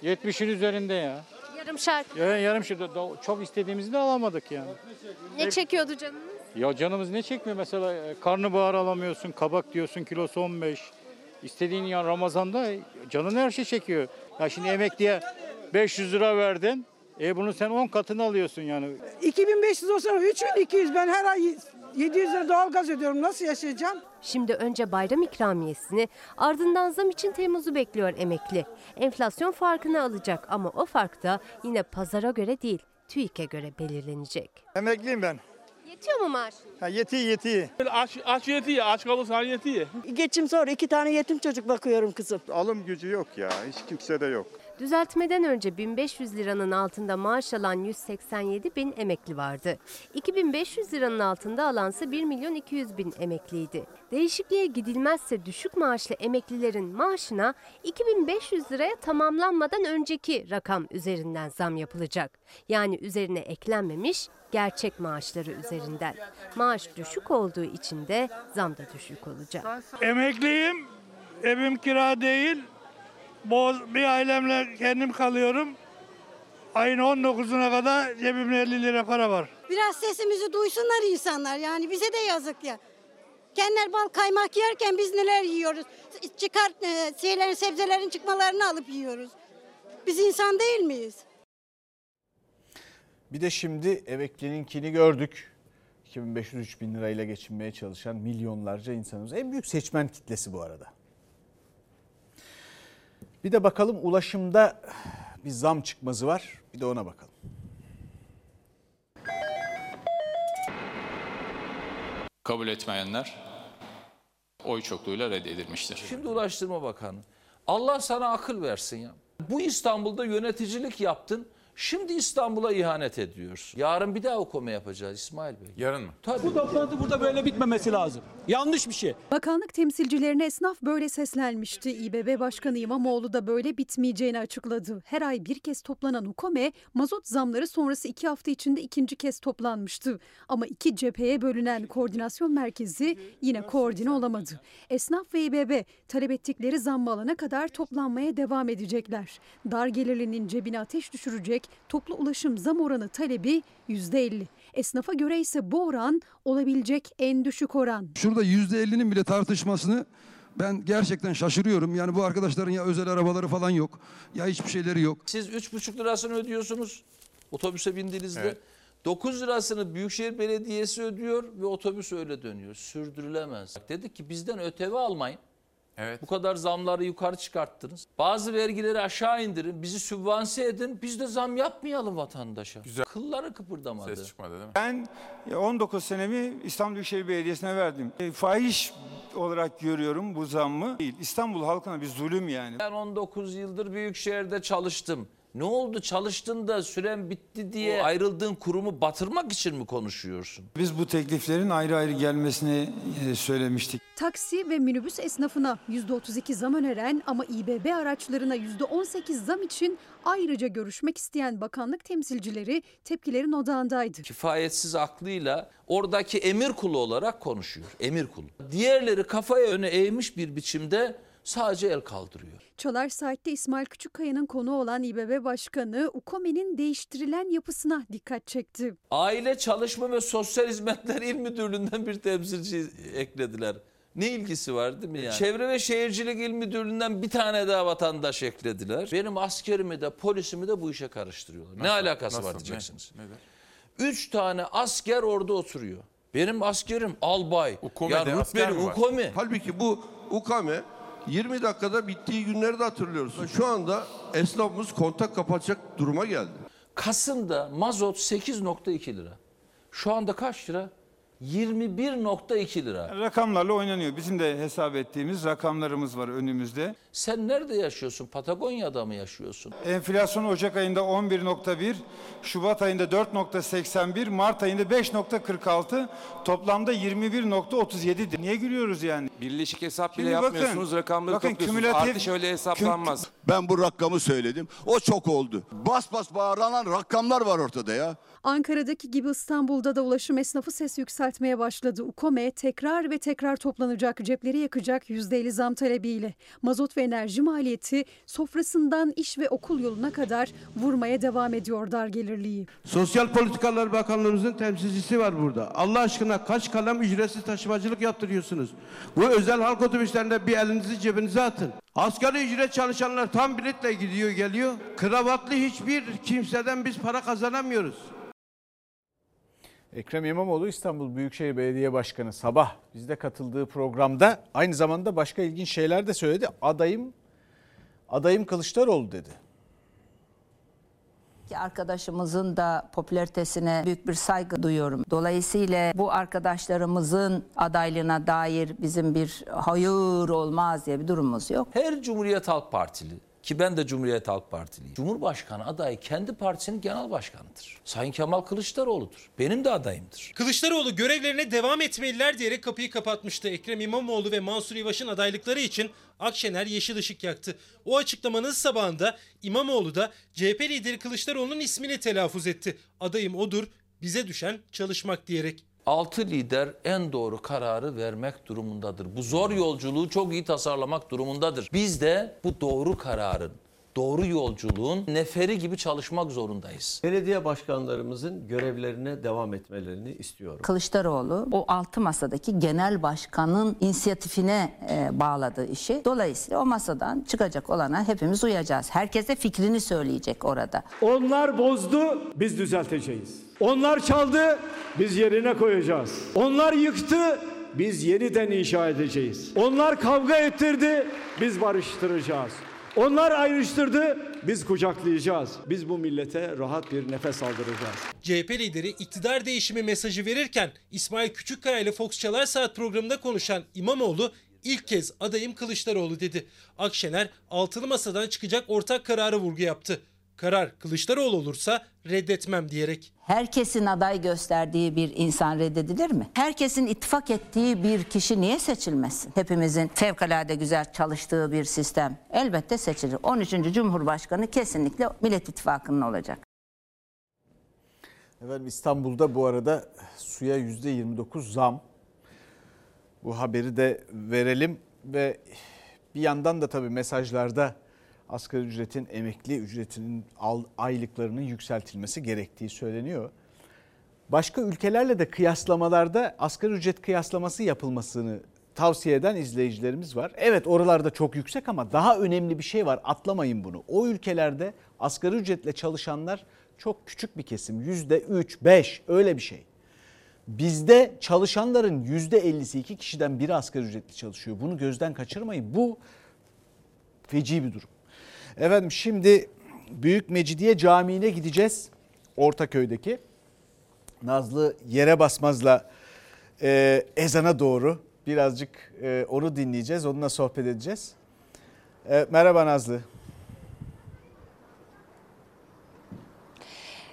70'in üzerinde ya. Yarım şart. Ya yarım şey çok istediğimizi de alamadık yani. Ne çekiyordu canınız? Ya canımız ne çekmiyor mesela e, karnabahar alamıyorsun, kabak diyorsun kilosu 15. İstediğin ya Ramazan'da canın her şey çekiyor. Ya şimdi emekliye 500 lira verdin. E bunu sen 10 katını alıyorsun yani. 2500 olsa 3200 ben her ay 700 lira doğalgaz ödüyorum. Nasıl yaşayacağım? Şimdi önce bayram ikramiyesini ardından zam için Temmuz'u bekliyor emekli. Enflasyon farkını alacak ama o fark da yine pazara göre değil TÜİK'e göre belirlenecek. Emekliyim ben. Yetiyor mu maaş? Ha, yetiyor yetiyor. Aç, aç yetiyor, aç kalırsan yetiyor. Geçim zor. iki tane yetim çocuk bakıyorum kızım. Alım gücü yok ya hiç kimse de yok. Düzeltmeden önce 1500 liranın altında maaş alan 187 bin emekli vardı. 2500 liranın altında alansa 1 milyon 200 bin emekliydi. Değişikliğe gidilmezse düşük maaşlı emeklilerin maaşına 2500 liraya tamamlanmadan önceki rakam üzerinden zam yapılacak. Yani üzerine eklenmemiş gerçek maaşları üzerinden. Maaş düşük olduğu için de zam da düşük olacak. Emekliyim. Evim kira değil. Boz, bir ailemle kendim kalıyorum. Ayın 19'una kadar cebimde 50 lira para var. Biraz sesimizi duysunlar insanlar yani bize de yazık ya. Kendiler bal kaymak yerken biz neler yiyoruz? Çıkar e, şeylerin sebzelerin çıkmalarını alıp yiyoruz. Biz insan değil miyiz? Bir de şimdi emeklininkini gördük. 2500-3000 lirayla geçinmeye çalışan milyonlarca insanımız. En büyük seçmen kitlesi bu arada. Bir de bakalım ulaşımda bir zam çıkmazı var. Bir de ona bakalım. Kabul etmeyenler oy çokluğuyla reddedilmiştir. Şimdi Ulaştırma Bakanı Allah sana akıl versin ya. Bu İstanbul'da yöneticilik yaptın. Şimdi İstanbul'a ihanet ediyorsun. Yarın bir daha okuma yapacağız İsmail Bey. Yarın mı? Tabii. Bu toplantı burada böyle bitmemesi lazım. Yanlış bir şey. Bakanlık temsilcilerine esnaf böyle seslenmişti. İBB Başkanı İmamoğlu da böyle bitmeyeceğini açıkladı. Her ay bir kez toplanan UKOME, mazot zamları sonrası iki hafta içinde ikinci kez toplanmıştı. Ama iki cepheye bölünen koordinasyon merkezi yine koordine olamadı. Esnaf ve İBB talep ettikleri zammı alana kadar toplanmaya devam edecekler. Dar gelirlinin cebine ateş düşürecek toplu ulaşım zam oranı talebi %50. Esnafa göre ise bu oran olabilecek en düşük oran. Şurada %50'nin bile tartışmasını ben gerçekten şaşırıyorum. Yani bu arkadaşların ya özel arabaları falan yok ya hiçbir şeyleri yok. Siz 3,5 lirasını ödüyorsunuz otobüse bindiğinizde. Evet. 9 lirasını Büyükşehir Belediyesi ödüyor ve otobüs öyle dönüyor. Sürdürülemez. Dedik ki bizden ÖTV almayın. Evet. Bu kadar zamları yukarı çıkarttınız. Bazı vergileri aşağı indirin. Bizi sübvanse edin. Biz de zam yapmayalım vatandaşa. Güzel. Kılları kıpırdamadı. Ses çıkmadı değil mi? Ben 19 senemi İstanbul Büyükşehir Belediyesi'ne verdim. E, fahiş olarak görüyorum bu zammı. İstanbul halkına bir zulüm yani. Ben 19 yıldır Büyükşehir'de çalıştım. Ne oldu çalıştın da süren bitti diye ayrıldığın kurumu batırmak için mi konuşuyorsun? Biz bu tekliflerin ayrı ayrı gelmesini e, söylemiştik. Taksi ve minibüs esnafına %32 zam öneren ama İBB araçlarına %18 zam için ayrıca görüşmek isteyen bakanlık temsilcileri tepkilerin odağındaydı. Kifayetsiz aklıyla oradaki emir kulu olarak konuşuyor. Emir kulu. Diğerleri kafaya öne eğmiş bir biçimde sadece el kaldırıyor. Çalar Saat'te İsmail Küçükkaya'nın konu olan İBB Başkanı UKOME'nin değiştirilen yapısına dikkat çekti. Aile Çalışma ve Sosyal Hizmetler İl Müdürlüğü'nden bir temsilci eklediler. Ne ilgisi var değil mi yani? Çevre ve Şehircilik İl Müdürlüğü'nden bir tane daha vatandaş eklediler. Benim askerimi de polisimi de bu işe karıştırıyorlar. ne Nasıl? alakası Nasıl? var Ne? diyeceksiniz. Neden? Üç tane asker orada oturuyor. Benim askerim albay. Ukome'de ya asker rütbeli ukome. Halbuki bu UKAME 20 dakikada bittiği günleri de hatırlıyoruz. Şu anda esnafımız kontak kapatacak duruma geldi. Kasım'da mazot 8.2 lira. Şu anda kaç lira? 21.2 lira. Rakamlarla oynanıyor. Bizim de hesap ettiğimiz rakamlarımız var önümüzde. Sen nerede yaşıyorsun? Patagonya'da mı yaşıyorsun? Enflasyon Ocak ayında 11.1, Şubat ayında 4.81, Mart ayında 5.46, toplamda 21.37'dir. Niye gülüyoruz yani? Birleşik hesap bile Şimdi bakın, yapmıyorsunuz, rakamları bakın topluyorsunuz. kümülatif- Artış öyle hesaplanmaz. Ben bu rakamı söyledim. O çok oldu. Bas bas bağıranan rakamlar var ortada ya. Ankara'daki gibi İstanbul'da da ulaşım esnafı ses yükseltmeye başladı. UKOME tekrar ve tekrar toplanacak, cepleri yakacak %50 zam talebiyle. Mazot ve enerji maliyeti sofrasından iş ve okul yoluna kadar vurmaya devam ediyor dar gelirliği. Sosyal Politikalar Bakanlığımızın temsilcisi var burada. Allah aşkına kaç kalem ücretsiz taşımacılık yaptırıyorsunuz? Bu özel halk otobüslerinde bir elinizi cebinize atın. Asgari ücret çalışanlar tam biletle gidiyor geliyor. Kravatlı hiçbir kimseden biz para kazanamıyoruz. Ekrem İmamoğlu İstanbul Büyükşehir Belediye Başkanı sabah bizde katıldığı programda aynı zamanda başka ilginç şeyler de söyledi. Adayım adayım Kılıçdaroğlu dedi. Ki arkadaşımızın da popülaritesine büyük bir saygı duyuyorum. Dolayısıyla bu arkadaşlarımızın adaylığına dair bizim bir hayır olmaz diye bir durumumuz yok. Her Cumhuriyet Halk Partili ki ben de Cumhuriyet Halk Partiliyim. Cumhurbaşkanı adayı kendi partisinin genel başkanıdır. Sayın Kemal Kılıçdaroğlu'dur. Benim de adayımdır. Kılıçdaroğlu görevlerine devam etmeliler diyerek kapıyı kapatmıştı. Ekrem İmamoğlu ve Mansur Yavaş'ın adaylıkları için Akşener yeşil ışık yaktı. O açıklamanın sabahında İmamoğlu da CHP lideri Kılıçdaroğlu'nun ismini telaffuz etti. Adayım odur, bize düşen çalışmak diyerek. Altı lider en doğru kararı vermek durumundadır. Bu zor yolculuğu çok iyi tasarlamak durumundadır. Biz de bu doğru kararın, doğru yolculuğun neferi gibi çalışmak zorundayız. Belediye başkanlarımızın görevlerine devam etmelerini istiyorum. Kılıçdaroğlu o altı masadaki genel başkanın inisiyatifine e, bağladığı işi. Dolayısıyla o masadan çıkacak olana hepimiz uyacağız. Herkese fikrini söyleyecek orada. Onlar bozdu, biz düzelteceğiz. Onlar çaldı, biz yerine koyacağız. Onlar yıktı, biz yeniden inşa edeceğiz. Onlar kavga ettirdi, biz barıştıracağız. Onlar ayrıştırdı, biz kucaklayacağız. Biz bu millete rahat bir nefes aldıracağız. CHP lideri iktidar değişimi mesajı verirken İsmail Küçükkaya ile Fox Çalar Saat programında konuşan İmamoğlu ilk kez adayım Kılıçdaroğlu dedi. Akşener altılı masadan çıkacak ortak kararı vurgu yaptı. Karar Kılıçdaroğlu olursa reddetmem diyerek. Herkesin aday gösterdiği bir insan reddedilir mi? Herkesin ittifak ettiği bir kişi niye seçilmesin? Hepimizin fevkalade güzel çalıştığı bir sistem elbette seçilir. 13. Cumhurbaşkanı kesinlikle Millet İttifakı'nın olacak. Efendim İstanbul'da bu arada suya %29 zam. Bu haberi de verelim ve bir yandan da tabii mesajlarda asgari ücretin, emekli ücretinin aylıklarının yükseltilmesi gerektiği söyleniyor. Başka ülkelerle de kıyaslamalarda asgari ücret kıyaslaması yapılmasını tavsiye eden izleyicilerimiz var. Evet oralarda çok yüksek ama daha önemli bir şey var atlamayın bunu. O ülkelerde asgari ücretle çalışanlar çok küçük bir kesim yüzde üç, beş öyle bir şey. Bizde çalışanların yüzde ellisi iki kişiden biri asgari ücretli çalışıyor. Bunu gözden kaçırmayın. Bu feci bir durum. Efendim şimdi Büyük Mecidiye Camii'ne gideceğiz. Ortaköy'deki. Nazlı yere basmazla e, ezana doğru birazcık e, onu dinleyeceğiz. Onunla sohbet edeceğiz. E, merhaba Nazlı.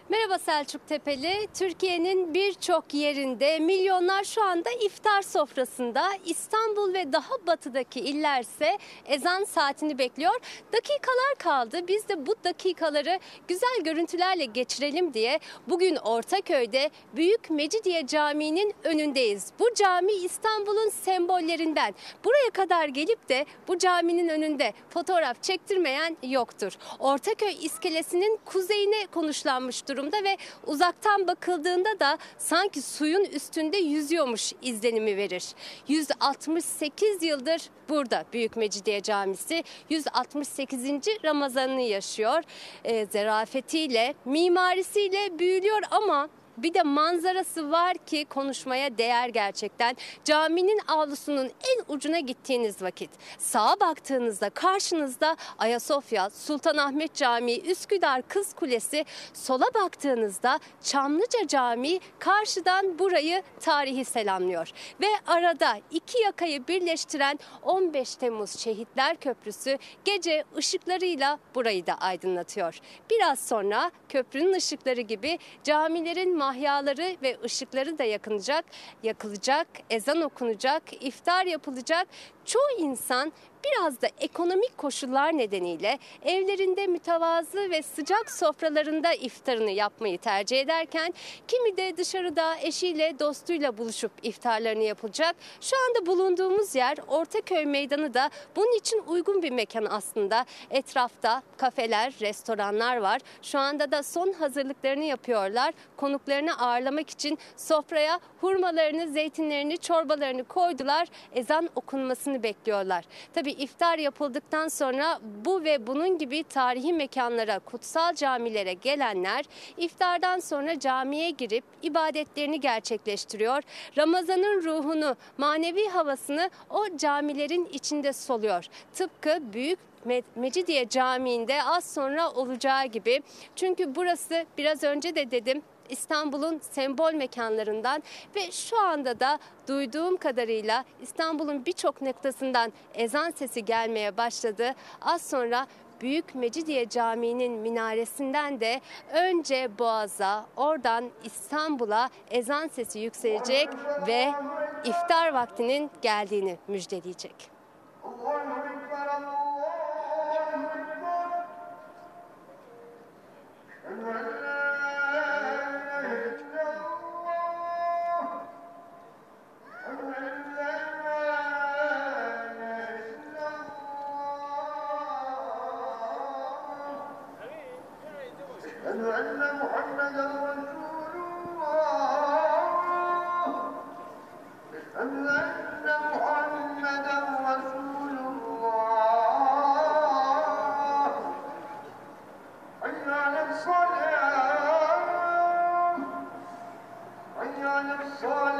Merhaba Selçuk Tepeli. Türkiye'nin birçok yerinde milyonlar şu anda iftar sofrasında. İstanbul ve daha batıdaki illerse ezan saatini bekliyor. Dakikalar kaldı. Biz de bu dakikaları güzel görüntülerle geçirelim diye bugün Ortaköy'de Büyük Mecidiye Camii'nin önündeyiz. Bu cami İstanbul'un sembollerinden. Buraya kadar gelip de bu caminin önünde fotoğraf çektirmeyen yoktur. Ortaköy iskelesinin kuzeyine konuşlanmış durumda ve uzaktan bakıldığında da sanki suyun üstünde yüzüyormuş izlenimi verir. 168 yıldır burada Büyük Mecidiye Camisi 168. Ramazanını yaşıyor. E, zerafetiyle, mimarisiyle büyülüyor ama bir de manzarası var ki konuşmaya değer gerçekten. Caminin avlusunun en ucuna gittiğiniz vakit sağa baktığınızda karşınızda Ayasofya, Sultanahmet Camii, Üsküdar Kız Kulesi, sola baktığınızda Çamlıca Camii karşıdan burayı tarihi selamlıyor. Ve arada iki yakayı birleştiren 15 Temmuz Şehitler Köprüsü gece ışıklarıyla burayı da aydınlatıyor. Biraz sonra köprünün ışıkları gibi camilerin mahyaları ve ışıkları da yakınacak, yakılacak, ezan okunacak, iftar yapılacak. Çoğu insan biraz da ekonomik koşullar nedeniyle evlerinde mütevazı ve sıcak sofralarında iftarını yapmayı tercih ederken kimi de dışarıda eşiyle dostuyla buluşup iftarlarını yapacak. Şu anda bulunduğumuz yer Ortaköy Meydanı da bunun için uygun bir mekan aslında. Etrafta kafeler, restoranlar var. Şu anda da son hazırlıklarını yapıyorlar. Konuklarını ağırlamak için sofraya hurmalarını, zeytinlerini, çorbalarını koydular. Ezan okunmasını bekliyorlar. Tabii iftar yapıldıktan sonra bu ve bunun gibi tarihi mekanlara, kutsal camilere gelenler iftardan sonra camiye girip ibadetlerini gerçekleştiriyor. Ramazanın ruhunu, manevi havasını o camilerin içinde soluyor. Tıpkı büyük Mecidiye Camii'nde az sonra olacağı gibi. Çünkü burası biraz önce de dedim İstanbul'un sembol mekanlarından ve şu anda da duyduğum kadarıyla İstanbul'un birçok noktasından ezan sesi gelmeye başladı. Az sonra Büyük Mecidiye Camii'nin minaresinden de önce Boğaz'a, oradan İstanbul'a ezan sesi yükselecek ve iftar vaktinin geldiğini müjdeleyecek. Allahu أن محمدا رسول الله. أشهد أن محمدا رسول الله. حي على الصلاة. حي على الصلاة.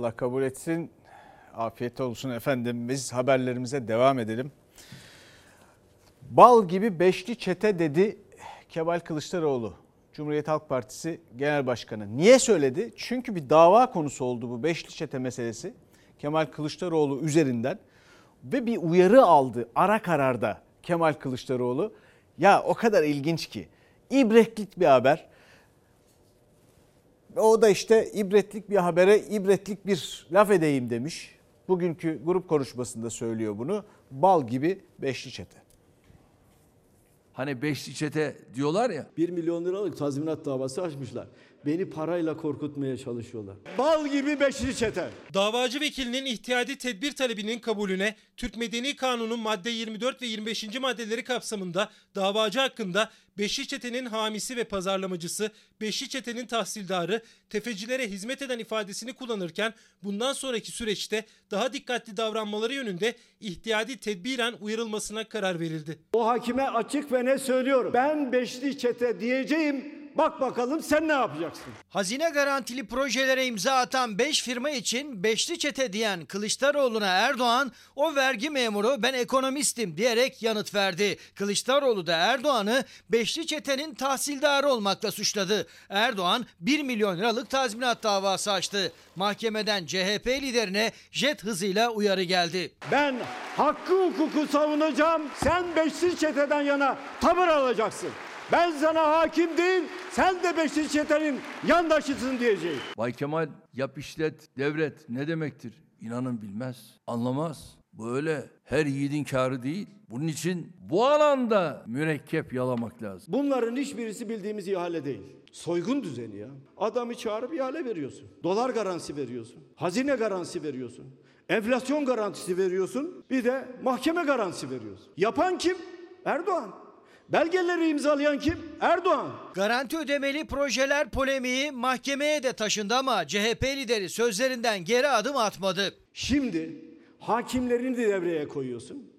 Allah kabul etsin. Afiyet olsun efendim. Biz haberlerimize devam edelim. Bal gibi beşli çete dedi Kemal Kılıçdaroğlu. Cumhuriyet Halk Partisi Genel Başkanı. Niye söyledi? Çünkü bir dava konusu oldu bu beşli çete meselesi. Kemal Kılıçdaroğlu üzerinden ve bir uyarı aldı ara kararda Kemal Kılıçdaroğlu. Ya o kadar ilginç ki ibretlik bir haber. O da işte ibretlik bir habere ibretlik bir laf edeyim demiş. Bugünkü grup konuşmasında söylüyor bunu. Bal gibi beşli çete. Hani beşli çete diyorlar ya. 1 milyon liralık tazminat davası açmışlar. Beni parayla korkutmaya çalışıyorlar. Bal gibi beşli çete. Davacı vekilinin ihtiyadi tedbir talebinin kabulüne Türk Medeni Kanunu'nun madde 24 ve 25. maddeleri kapsamında davacı hakkında Beşli Çete'nin hamisi ve pazarlamacısı, Beşli Çete'nin tahsildarı, tefecilere hizmet eden ifadesini kullanırken bundan sonraki süreçte daha dikkatli davranmaları yönünde ihtiyadi tedbiren uyarılmasına karar verildi. O hakime açık ve ne söylüyorum. Ben beşli çete diyeceğim. Bak bakalım sen ne yapacaksın? Hazine garantili projelere imza atan 5 firma için beşli çete diyen Kılıçdaroğlu'na Erdoğan o vergi memuru ben ekonomistim diyerek yanıt verdi. Kılıçdaroğlu da Erdoğan'ı beşli çetenin tahsildarı olmakla suçladı. Erdoğan 1 milyon liralık tazminat davası açtı. Mahkemeden CHP liderine jet hızıyla uyarı geldi. Ben hakkı hukuku savunacağım. Sen beşli çeteden yana tavır alacaksın. Ben sana hakim değil, sen de beşli çetenin yandaşısın diyeceğim. Bay Kemal yap işlet devret ne demektir? İnanın bilmez, anlamaz. Bu öyle her yiğidin kârı değil. Bunun için bu alanda mürekkep yalamak lazım. Bunların hiçbirisi bildiğimiz ihale değil. Soygun düzeni ya. Adamı çağırıp ihale veriyorsun. Dolar garantisi veriyorsun. Hazine garantisi veriyorsun. Enflasyon garantisi veriyorsun. Bir de mahkeme garantisi veriyorsun. Yapan kim? Erdoğan. Belgeleri imzalayan kim? Erdoğan. Garanti ödemeli projeler polemiği mahkemeye de taşındı ama CHP lideri sözlerinden geri adım atmadı. Şimdi hakimlerini de devreye koyuyorsun.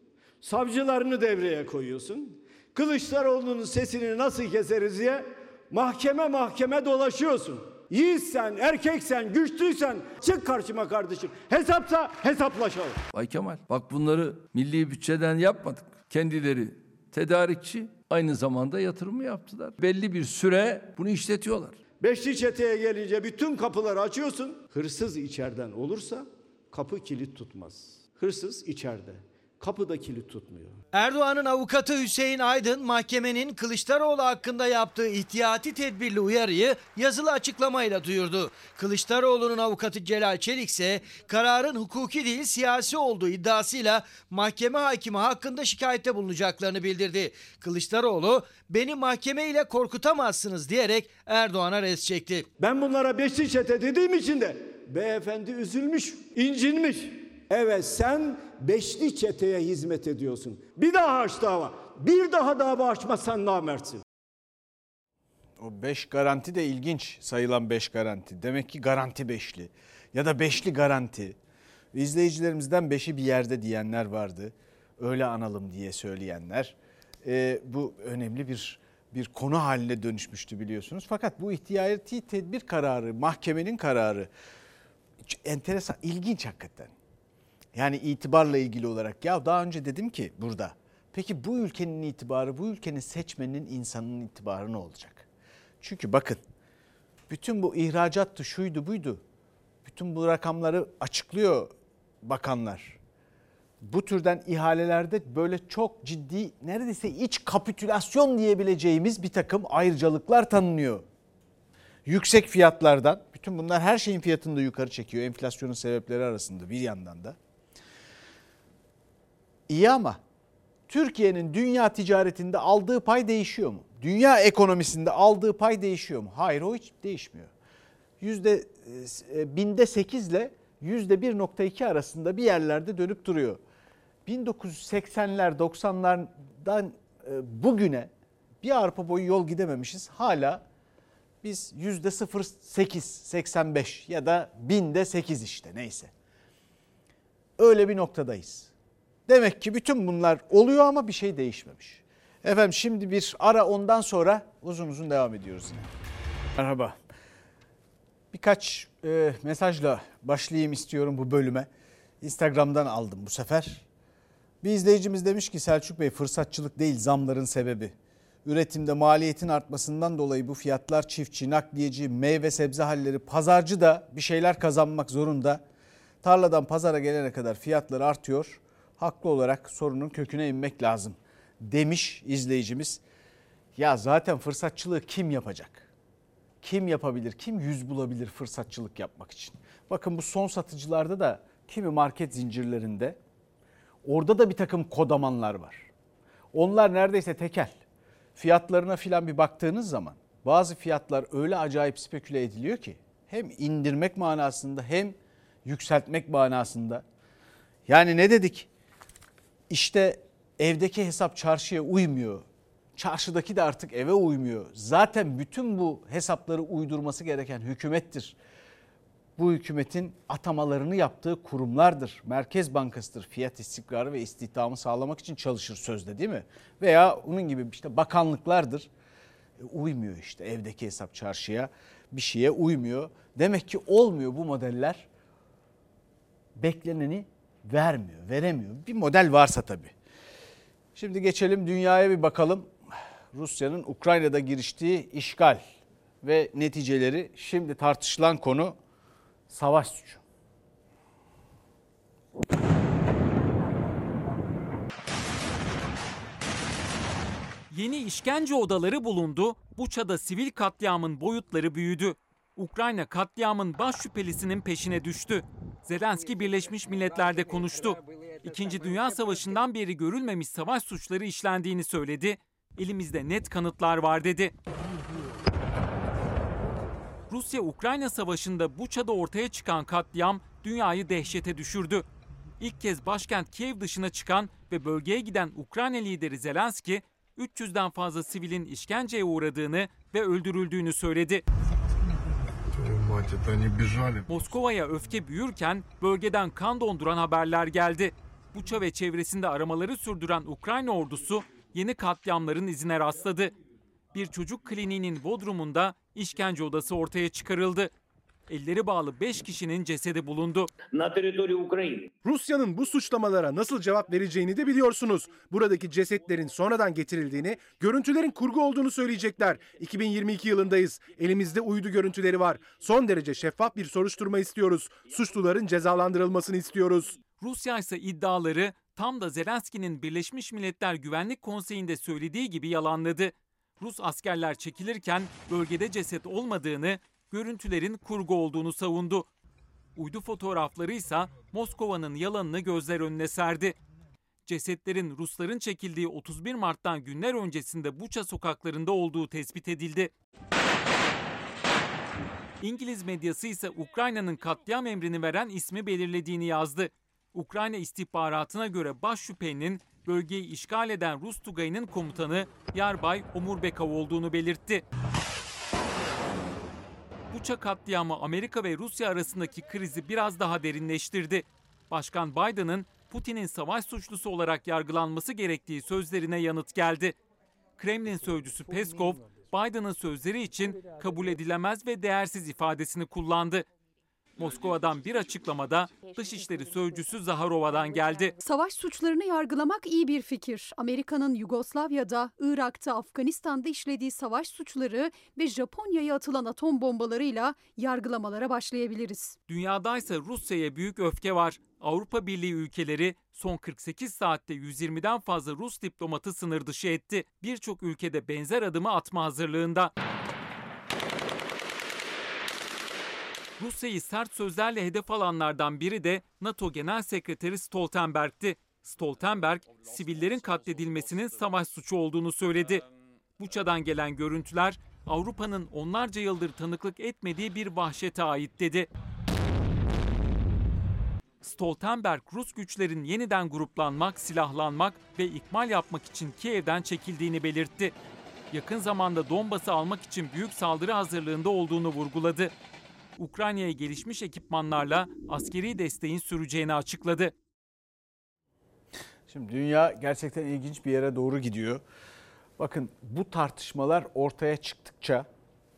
Savcılarını devreye koyuyorsun. Kılıçdaroğlu'nun sesini nasıl keseriz diye mahkeme mahkeme dolaşıyorsun. Yiğitsen, erkeksen, güçlüysen çık karşıma kardeşim. Hesapsa hesaplaşalım. Bay Kemal bak bunları milli bütçeden yapmadık. Kendileri tedarikçi aynı zamanda yatırımı yaptılar. Belli bir süre bunu işletiyorlar. Beşli çeteye gelince bütün kapıları açıyorsun. Hırsız içeriden olursa kapı kilit tutmaz. Hırsız içeride. Kapıda kilit tutmuyor. Erdoğan'ın avukatı Hüseyin Aydın mahkemenin Kılıçdaroğlu hakkında yaptığı ihtiyati tedbirli uyarıyı yazılı açıklamayla duyurdu. Kılıçdaroğlu'nun avukatı Celal Çelik ise kararın hukuki değil siyasi olduğu iddiasıyla mahkeme hakimi hakkında şikayette bulunacaklarını bildirdi. Kılıçdaroğlu beni mahkeme ile korkutamazsınız diyerek Erdoğan'a res çekti. Ben bunlara beşli çete dediğim için de beyefendi üzülmüş, incinmiş. Evet sen beşli çeteye hizmet ediyorsun. Bir daha aç dava. Bir daha dava açmazsan namertsin. O 5 garanti de ilginç sayılan 5 garanti. Demek ki garanti beşli ya da beşli garanti. İzleyicilerimizden 5'i bir yerde diyenler vardı. Öyle analım diye söyleyenler. Ee, bu önemli bir bir konu haline dönüşmüştü biliyorsunuz. Fakat bu ihtiyati tedbir kararı, mahkemenin kararı enteresan, ilginç hakikaten. Yani itibarla ilgili olarak ya daha önce dedim ki burada. Peki bu ülkenin itibarı, bu ülkenin seçmeninin insanın itibarı ne olacak? Çünkü bakın bütün bu ihracattı, şuydu buydu. Bütün bu rakamları açıklıyor bakanlar. Bu türden ihalelerde böyle çok ciddi neredeyse iç kapitülasyon diyebileceğimiz bir takım ayrıcalıklar tanınıyor. Yüksek fiyatlardan, bütün bunlar her şeyin fiyatını da yukarı çekiyor enflasyonun sebepleri arasında bir yandan da. İyi ama Türkiye'nin dünya ticaretinde aldığı pay değişiyor mu? Dünya ekonomisinde aldığı pay değişiyor mu? Hayır o hiç değişmiyor. Yüzde e, binde 8 ile yüzde 1.2 arasında bir yerlerde dönüp duruyor. 1980'ler 90'lardan e, bugüne bir arpa boyu yol gidememişiz. Hala biz yüzde 0.8 85 ya da binde 8 işte neyse. Öyle bir noktadayız. Demek ki bütün bunlar oluyor ama bir şey değişmemiş. Efendim şimdi bir ara ondan sonra uzun uzun devam ediyoruz yine. Merhaba. Birkaç e, mesajla başlayayım istiyorum bu bölüme. Instagram'dan aldım bu sefer. Bir izleyicimiz demiş ki Selçuk Bey fırsatçılık değil zamların sebebi. Üretimde maliyetin artmasından dolayı bu fiyatlar çiftçi, nakliyeci, meyve sebze halleri, pazarcı da bir şeyler kazanmak zorunda. Tarladan pazara gelene kadar fiyatlar artıyor. Haklı olarak sorunun köküne inmek lazım demiş izleyicimiz. Ya zaten fırsatçılığı kim yapacak? Kim yapabilir? Kim yüz bulabilir fırsatçılık yapmak için? Bakın bu son satıcılarda da kimi market zincirlerinde orada da bir takım kodamanlar var. Onlar neredeyse tekel. Fiyatlarına filan bir baktığınız zaman bazı fiyatlar öyle acayip speküle ediliyor ki hem indirmek manasında hem yükseltmek manasında. Yani ne dedik? İşte evdeki hesap çarşıya uymuyor. Çarşıdaki de artık eve uymuyor. Zaten bütün bu hesapları uydurması gereken hükümettir. Bu hükümetin atamalarını yaptığı kurumlardır. Merkez Bankası'dır. Fiyat istikrarı ve istihdamı sağlamak için çalışır sözde değil mi? Veya onun gibi işte bakanlıklardır. E, uymuyor işte evdeki hesap çarşıya bir şeye uymuyor. Demek ki olmuyor bu modeller. Bekleneni vermiyor, veremiyor. Bir model varsa tabii. Şimdi geçelim dünyaya bir bakalım. Rusya'nın Ukrayna'da giriştiği işgal ve neticeleri şimdi tartışılan konu savaş suçu. Yeni işkence odaları bulundu. Buça'da sivil katliamın boyutları büyüdü. Ukrayna katliamın baş şüphelisinin peşine düştü. Zelenski Birleşmiş Milletler'de konuştu. İkinci Dünya Savaşı'ndan beri görülmemiş savaş suçları işlendiğini söyledi. Elimizde net kanıtlar var dedi. Rusya-Ukrayna savaşında Buça'da ortaya çıkan katliam dünyayı dehşete düşürdü. İlk kez başkent Kiev dışına çıkan ve bölgeye giden Ukrayna lideri Zelenski, 300'den fazla sivilin işkenceye uğradığını ve öldürüldüğünü söyledi. Moskova'ya öfke büyürken bölgeden kan donduran haberler geldi. Buça ve çevresinde aramaları sürdüren Ukrayna ordusu yeni katliamların izine rastladı. Bir çocuk kliniğinin bodrumunda işkence odası ortaya çıkarıldı. Elleri bağlı 5 kişinin cesedi bulundu. Rusya'nın bu suçlamalara nasıl cevap vereceğini de biliyorsunuz. Buradaki cesetlerin sonradan getirildiğini, görüntülerin kurgu olduğunu söyleyecekler. 2022 yılındayız. Elimizde uydu görüntüleri var. Son derece şeffaf bir soruşturma istiyoruz. Suçluların cezalandırılmasını istiyoruz. Rusya ise iddiaları tam da Zelenski'nin Birleşmiş Milletler Güvenlik Konseyi'nde söylediği gibi yalanladı. Rus askerler çekilirken bölgede ceset olmadığını, görüntülerin kurgu olduğunu savundu. Uydu fotoğrafları ise Moskova'nın yalanını gözler önüne serdi. Cesetlerin Rusların çekildiği 31 Mart'tan günler öncesinde Buça sokaklarında olduğu tespit edildi. İngiliz medyası ise Ukrayna'nın katliam emrini veren ismi belirlediğini yazdı. Ukrayna istihbaratına göre baş şüphelinin bölgeyi işgal eden Rus Tugayı'nın komutanı Yarbay Omurbekov olduğunu belirtti. Buça katliamı Amerika ve Rusya arasındaki krizi biraz daha derinleştirdi. Başkan Biden'ın Putin'in savaş suçlusu olarak yargılanması gerektiği sözlerine yanıt geldi. Kremlin sözcüsü Peskov, Biden'ın sözleri için kabul edilemez ve değersiz ifadesini kullandı. Moskova'dan bir açıklamada Dışişleri Sözcüsü Zaharova'dan geldi. Savaş suçlarını yargılamak iyi bir fikir. Amerika'nın Yugoslavya'da, Irak'ta, Afganistan'da işlediği savaş suçları ve Japonya'ya atılan atom bombalarıyla yargılamalara başlayabiliriz. Dünyadaysa Rusya'ya büyük öfke var. Avrupa Birliği ülkeleri son 48 saatte 120'den fazla Rus diplomatı sınır dışı etti. Birçok ülkede benzer adımı atma hazırlığında. Rusya'yı sert sözlerle hedef alanlardan biri de NATO Genel Sekreteri Stoltenberg'ti. Stoltenberg, sivillerin katledilmesinin savaş suçu olduğunu söyledi. Buça'dan gelen görüntüler Avrupa'nın onlarca yıldır tanıklık etmediği bir vahşete ait dedi. Stoltenberg, Rus güçlerin yeniden gruplanmak, silahlanmak ve ikmal yapmak için Kiev'den çekildiğini belirtti. Yakın zamanda Donbas'ı almak için büyük saldırı hazırlığında olduğunu vurguladı. Ukrayna'ya gelişmiş ekipmanlarla askeri desteğin süreceğini açıkladı. Şimdi dünya gerçekten ilginç bir yere doğru gidiyor. Bakın bu tartışmalar ortaya çıktıkça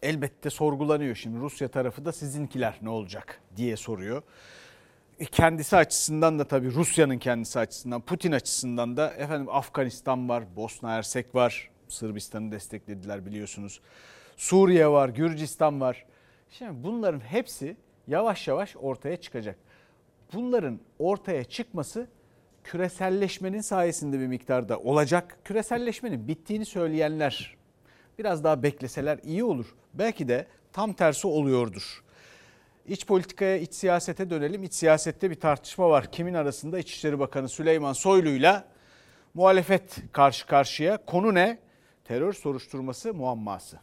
elbette sorgulanıyor. Şimdi Rusya tarafı da sizinkiler ne olacak diye soruyor. E, Kendisi açısından da tabii Rusya'nın kendisi açısından, Putin açısından da efendim Afganistan var, Bosna Hersek var. Sırbistan'ı desteklediler biliyorsunuz. Suriye var, Gürcistan var. Şimdi bunların hepsi yavaş yavaş ortaya çıkacak. Bunların ortaya çıkması küreselleşmenin sayesinde bir miktarda olacak. Küreselleşmenin bittiğini söyleyenler biraz daha bekleseler iyi olur. Belki de tam tersi oluyordur. İç politikaya, iç siyasete dönelim. İç siyasette bir tartışma var. Kimin arasında? İçişleri Bakanı Süleyman Soylu'yla muhalefet karşı karşıya. Konu ne? Terör soruşturması muamması.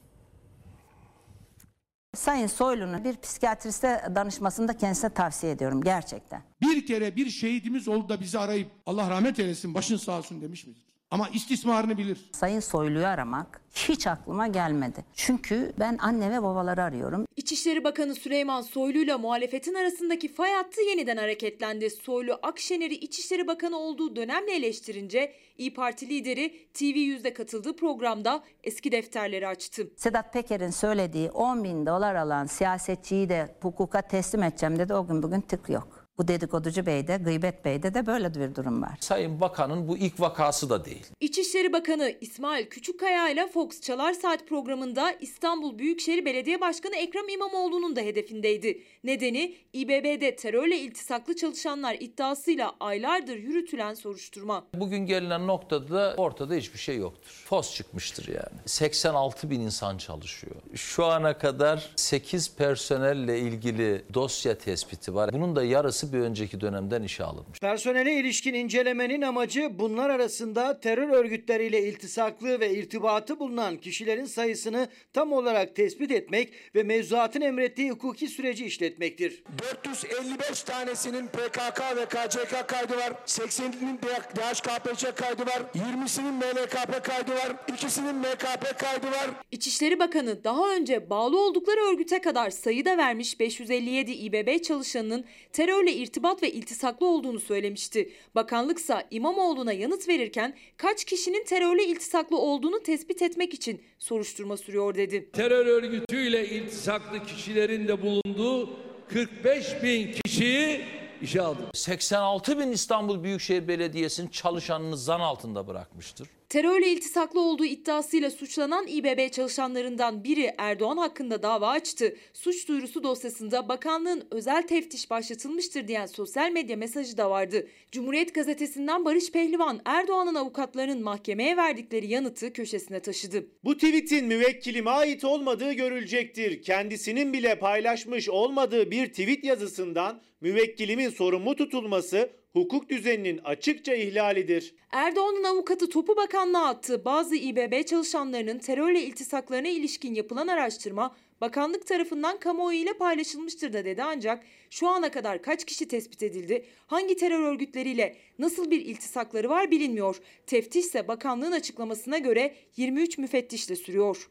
Sayın Soylu'nun bir psikiyatriste danışmasını da kendisine tavsiye ediyorum gerçekten. Bir kere bir şehidimiz oldu da bizi arayıp Allah rahmet eylesin başın sağ olsun demiş midir? Ama istismarını bilir. Sayın Soylu'yu aramak hiç aklıma gelmedi. Çünkü ben anne ve babaları arıyorum. İçişleri Bakanı Süleyman Soylu ile muhalefetin arasındaki fay hattı yeniden hareketlendi. Soylu Akşener'i İçişleri Bakanı olduğu dönemle eleştirince İyi Parti lideri TV100'de katıldığı programda eski defterleri açtı. Sedat Peker'in söylediği 10 bin dolar alan siyasetçiyi de hukuka teslim edeceğim dedi. O gün bugün tık yok. Bu dedikoducu beyde, gıybet beyde de böyle bir durum var. Sayın Bakan'ın bu ilk vakası da değil. İçişleri Bakanı İsmail Küçükkaya ile Fox Çalar Saat programında İstanbul Büyükşehir Belediye Başkanı Ekrem İmamoğlu'nun da hedefindeydi. Nedeni İBB'de terörle iltisaklı çalışanlar iddiasıyla aylardır yürütülen soruşturma. Bugün gelinen noktada da ortada hiçbir şey yoktur. Fos çıkmıştır yani. 86 bin insan çalışıyor. Şu ana kadar 8 personelle ilgili dosya tespiti var. Bunun da yarısı bir önceki dönemden işe alınmış. Personele ilişkin incelemenin amacı bunlar arasında terör örgütleriyle iltisaklı ve irtibatı bulunan kişilerin sayısını tam olarak tespit etmek ve mevzuatın emrettiği hukuki süreci işletmektir. 455 tanesinin PKK ve KCK kaydı var. 80'inin DHKPC kaydı var. 20'sinin MLKP kaydı var. İkisinin MKP kaydı var. İçişleri Bakanı daha önce bağlı oldukları örgüte kadar sayıda vermiş 557 İBB çalışanının terörle irtibat ve iltisaklı olduğunu söylemişti. Bakanlıksa İmamoğlu'na yanıt verirken kaç kişinin terörle iltisaklı olduğunu tespit etmek için soruşturma sürüyor dedi. Terör örgütüyle iltisaklı kişilerin de bulunduğu 45 bin kişiyi işe aldı. 86 bin İstanbul Büyükşehir Belediyesi'nin çalışanını zan altında bırakmıştır. Terörle iltisaklı olduğu iddiasıyla suçlanan İBB çalışanlarından biri Erdoğan hakkında dava açtı. Suç duyurusu dosyasında bakanlığın özel teftiş başlatılmıştır diyen sosyal medya mesajı da vardı. Cumhuriyet gazetesinden Barış Pehlivan Erdoğan'ın avukatlarının mahkemeye verdikleri yanıtı köşesine taşıdı. Bu tweetin müvekkilime ait olmadığı görülecektir. Kendisinin bile paylaşmış olmadığı bir tweet yazısından müvekkilimin sorumlu tutulması hukuk düzeninin açıkça ihlalidir. Erdoğan'ın avukatı topu bakanlığa attı. Bazı İBB çalışanlarının terörle iltisaklarına ilişkin yapılan araştırma bakanlık tarafından kamuoyu ile paylaşılmıştır da dedi ancak şu ana kadar kaç kişi tespit edildi, hangi terör örgütleriyle nasıl bir iltisakları var bilinmiyor. Teftiş ise bakanlığın açıklamasına göre 23 müfettişle sürüyor.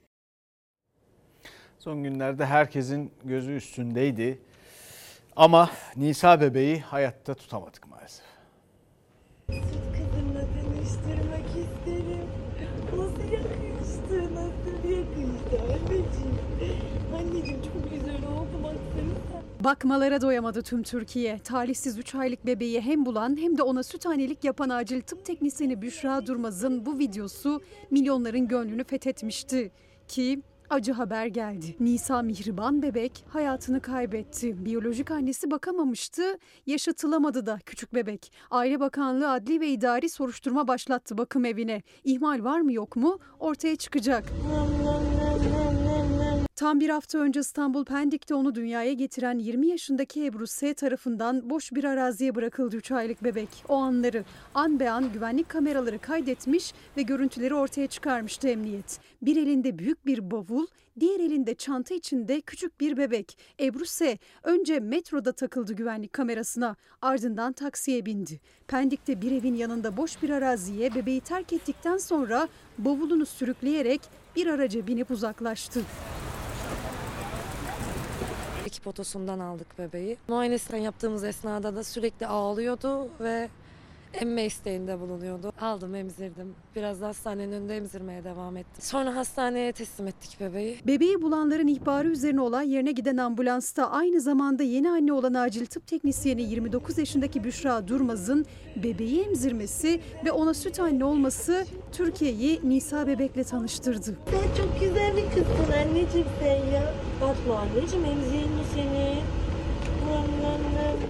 Son günlerde herkesin gözü üstündeydi. Ama Nisa bebeği hayatta tutamadık maalesef. Kızımla tanıştırmak isterim. Nasıl yakıştı, nasıl yakıştı anneciğim. Anneciğim çok güzel oldu baksana. Bakmalara doyamadı tüm Türkiye. Talihsiz 3 aylık bebeği hem bulan hem de ona süt annelik yapan acil tıp teknisyeni Büşra Durmaz'ın bu videosu milyonların gönlünü fethetmişti. Ki acı haber geldi. Nisa Mihriban bebek hayatını kaybetti. Biyolojik annesi bakamamıştı, yaşatılamadı da küçük bebek. Aile Bakanlığı adli ve idari soruşturma başlattı bakım evine. İhmal var mı yok mu ortaya çıkacak. Tam bir hafta önce İstanbul Pendik'te onu dünyaya getiren 20 yaşındaki Ebru S. tarafından boş bir araziye bırakıldı 3 aylık bebek. O anları an be an güvenlik kameraları kaydetmiş ve görüntüleri ortaya çıkarmıştı emniyet. Bir elinde büyük bir bavul, diğer elinde çanta içinde küçük bir bebek. Ebru S. önce metroda takıldı güvenlik kamerasına, ardından taksiye bindi. Pendik'te bir evin yanında boş bir araziye bebeği terk ettikten sonra bavulunu sürükleyerek bir araca binip uzaklaştı. Ekip otosundan aldık bebeği. Muayenesini yaptığımız esnada da sürekli ağlıyordu ve emme isteğinde bulunuyordu. Aldım emzirdim. Biraz da hastanenin önünde emzirmeye devam ettim. Sonra hastaneye teslim ettik bebeği. Bebeği bulanların ihbarı üzerine olay yerine giden ambulansta aynı zamanda yeni anne olan acil tıp teknisyeni 29 yaşındaki Büşra Durmaz'ın bebeği emzirmesi ve ona süt anne olması Türkiye'yi Nisa bebekle tanıştırdı. Sen çok güzel bir kızsın anneciğim sen ya. Fatma anneciğim emzireyim seni?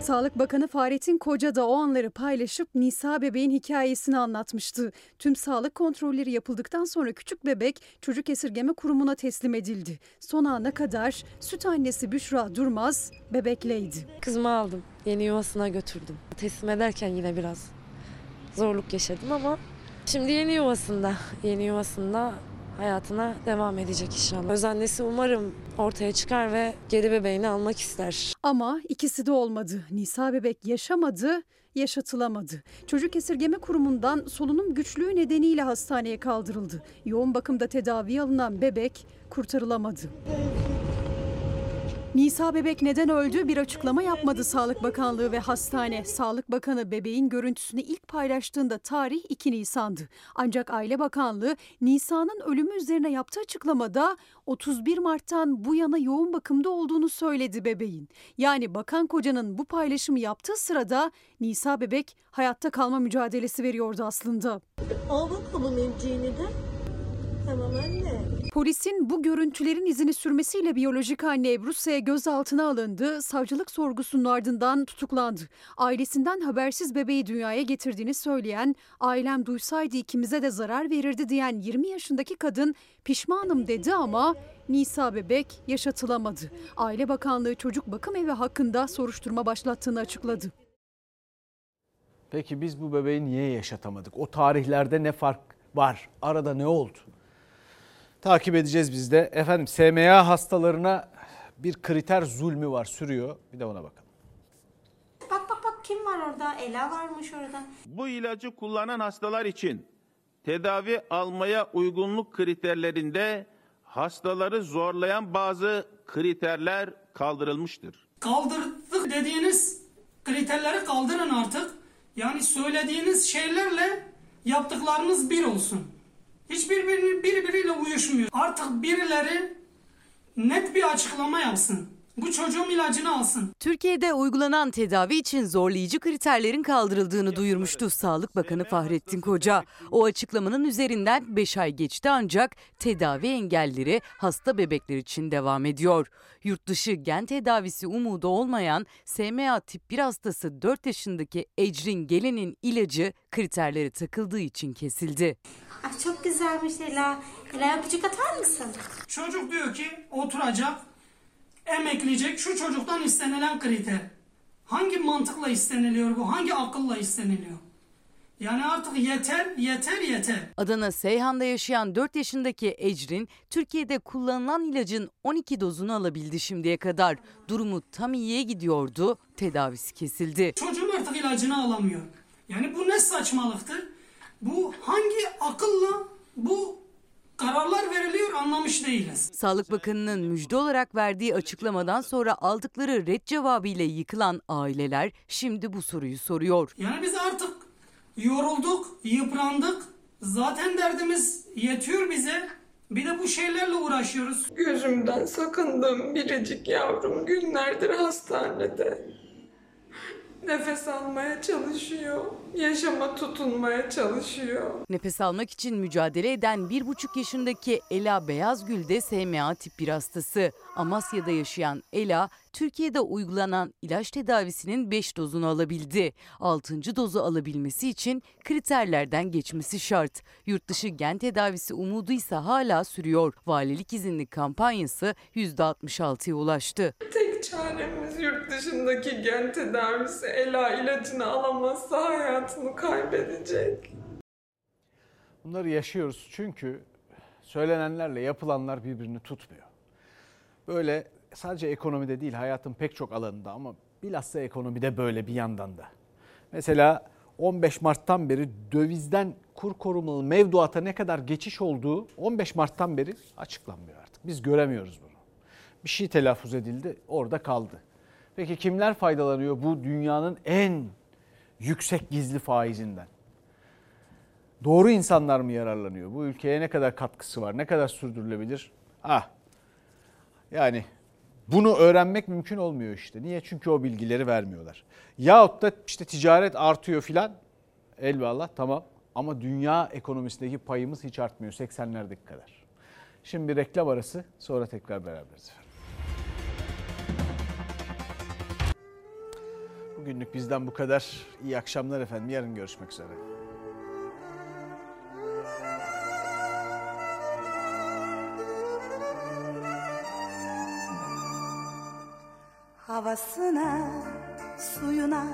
Sağlık Bakanı Fahrettin Koca da o anları paylaşıp Nisa bebeğin hikayesini anlatmıştı. Tüm sağlık kontrolleri yapıldıktan sonra küçük bebek çocuk esirgeme kurumuna teslim edildi. Son ana kadar süt annesi Büşra Durmaz bebekleydi. Kızımı aldım. Yeni yuvasına götürdüm. Teslim ederken yine biraz zorluk yaşadım ama şimdi yeni yuvasında. Yeni yuvasında hayatına devam edecek inşallah. Öz annesi umarım ortaya çıkar ve geri bebeğini almak ister. Ama ikisi de olmadı. Nisa bebek yaşamadı, yaşatılamadı. Çocuk Esirgeme Kurumu'ndan solunum güçlüğü nedeniyle hastaneye kaldırıldı. Yoğun bakımda tedavi alınan bebek kurtarılamadı. Nisa bebek neden öldü bir açıklama yapmadı Sağlık Bakanlığı ve hastane. Sağlık Bakanı bebeğin görüntüsünü ilk paylaştığında tarih 2 Nisan'dı. Ancak Aile Bakanlığı Nisa'nın ölümü üzerine yaptığı açıklamada 31 Mart'tan bu yana yoğun bakımda olduğunu söyledi bebeğin. Yani bakan kocanın bu paylaşımı yaptığı sırada Nisa bebek hayatta kalma mücadelesi veriyordu aslında. Al bakalım emciğini de. Tamam anne. Polisin bu görüntülerin izini sürmesiyle biyolojik anne Ebru S. gözaltına alındı. Savcılık sorgusunun ardından tutuklandı. Ailesinden habersiz bebeği dünyaya getirdiğini söyleyen, ailem duysaydı ikimize de zarar verirdi diyen 20 yaşındaki kadın pişmanım dedi ama Nisa bebek yaşatılamadı. Aile Bakanlığı Çocuk Bakım Evi hakkında soruşturma başlattığını açıkladı. Peki biz bu bebeği niye yaşatamadık? O tarihlerde ne fark var? Arada ne oldu? Takip edeceğiz biz de. Efendim SMA hastalarına bir kriter zulmü var sürüyor. Bir de ona bakalım. Bak bak bak kim var orada? Ela varmış orada. Bu ilacı kullanan hastalar için tedavi almaya uygunluk kriterlerinde hastaları zorlayan bazı kriterler kaldırılmıştır. Kaldırdık dediğiniz kriterleri kaldırın artık. Yani söylediğiniz şeylerle yaptıklarınız bir olsun. Hiçbir birbiri- birbiriyle uyuşmuyor. Artık birileri net bir açıklama yapsın. Bu çocuğum ilacını alsın. Türkiye'de uygulanan tedavi için zorlayıcı kriterlerin kaldırıldığını duyurmuştu Sağlık Bakanı Fahrettin Koca. O açıklamanın üzerinden 5 ay geçti ancak tedavi engelleri hasta bebekler için devam ediyor. Yurt dışı gen tedavisi umudu olmayan SMA tip 1 hastası 4 yaşındaki Ecrin Gelen'in ilacı kriterleri takıldığı için kesildi. Ay çok güzelmiş Ela. Ela öpücük atar mısın? Çocuk diyor ki oturacak, emekleyecek şu çocuktan istenilen kriter. Hangi mantıkla isteniliyor bu? Hangi akılla isteniliyor? Yani artık yeter, yeter, yeter. Adana Seyhan'da yaşayan 4 yaşındaki Ecrin, Türkiye'de kullanılan ilacın 12 dozunu alabildi şimdiye kadar. Durumu tam iyiye gidiyordu, tedavisi kesildi. Çocuğum artık ilacını alamıyor. Yani bu ne saçmalıktır? Bu hangi akılla bu kararlar veriliyor anlamış değiliz. Sağlık Bakanı'nın müjde olarak verdiği açıklamadan sonra aldıkları red cevabıyla yıkılan aileler şimdi bu soruyu soruyor. Yani biz artık yorulduk, yıprandık. Zaten derdimiz yetiyor bize. Bir de bu şeylerle uğraşıyoruz. Gözümden sakındığım biricik yavrum günlerdir hastanede. Nefes almaya çalışıyor. Yaşama tutunmaya çalışıyor. Nefes almak için mücadele eden 1,5 yaşındaki Ela Beyazgül de SMA tip 1 hastası. Amasya'da yaşayan Ela, Türkiye'de uygulanan ilaç tedavisinin 5 dozunu alabildi. 6. dozu alabilmesi için kriterlerden geçmesi şart. Yurtdışı gen tedavisi umudu ise hala sürüyor. Valilik izinli kampanyası %66'ya ulaştı. Tek çaremiz yurt dışındaki gen tedavisi. Ela ilacını alamazsa hayatını kaybedecek. Bunları yaşıyoruz çünkü söylenenlerle yapılanlar birbirini tutmuyor. Böyle sadece ekonomide değil hayatın pek çok alanında ama bilhassa ekonomide böyle bir yandan da. Mesela 15 Mart'tan beri dövizden kur korumalı mevduata ne kadar geçiş olduğu 15 Mart'tan beri açıklanmıyor artık. Biz göremiyoruz bunu. Bir şey telaffuz edildi orada kaldı. Peki kimler faydalanıyor bu dünyanın en yüksek gizli faizinden? Doğru insanlar mı yararlanıyor? Bu ülkeye ne kadar katkısı var? Ne kadar sürdürülebilir? Ah. Yani bunu öğrenmek mümkün olmuyor işte. Niye? Çünkü o bilgileri vermiyorlar. Yahut da işte ticaret artıyor filan. Elvallah tamam. Ama dünya ekonomisindeki payımız hiç artmıyor 80'lerdeki kadar. Şimdi bir reklam arası sonra tekrar beraberiz. Bugünlük bizden bu kadar. İyi akşamlar efendim. Yarın görüşmek üzere. Havasına, suyuna,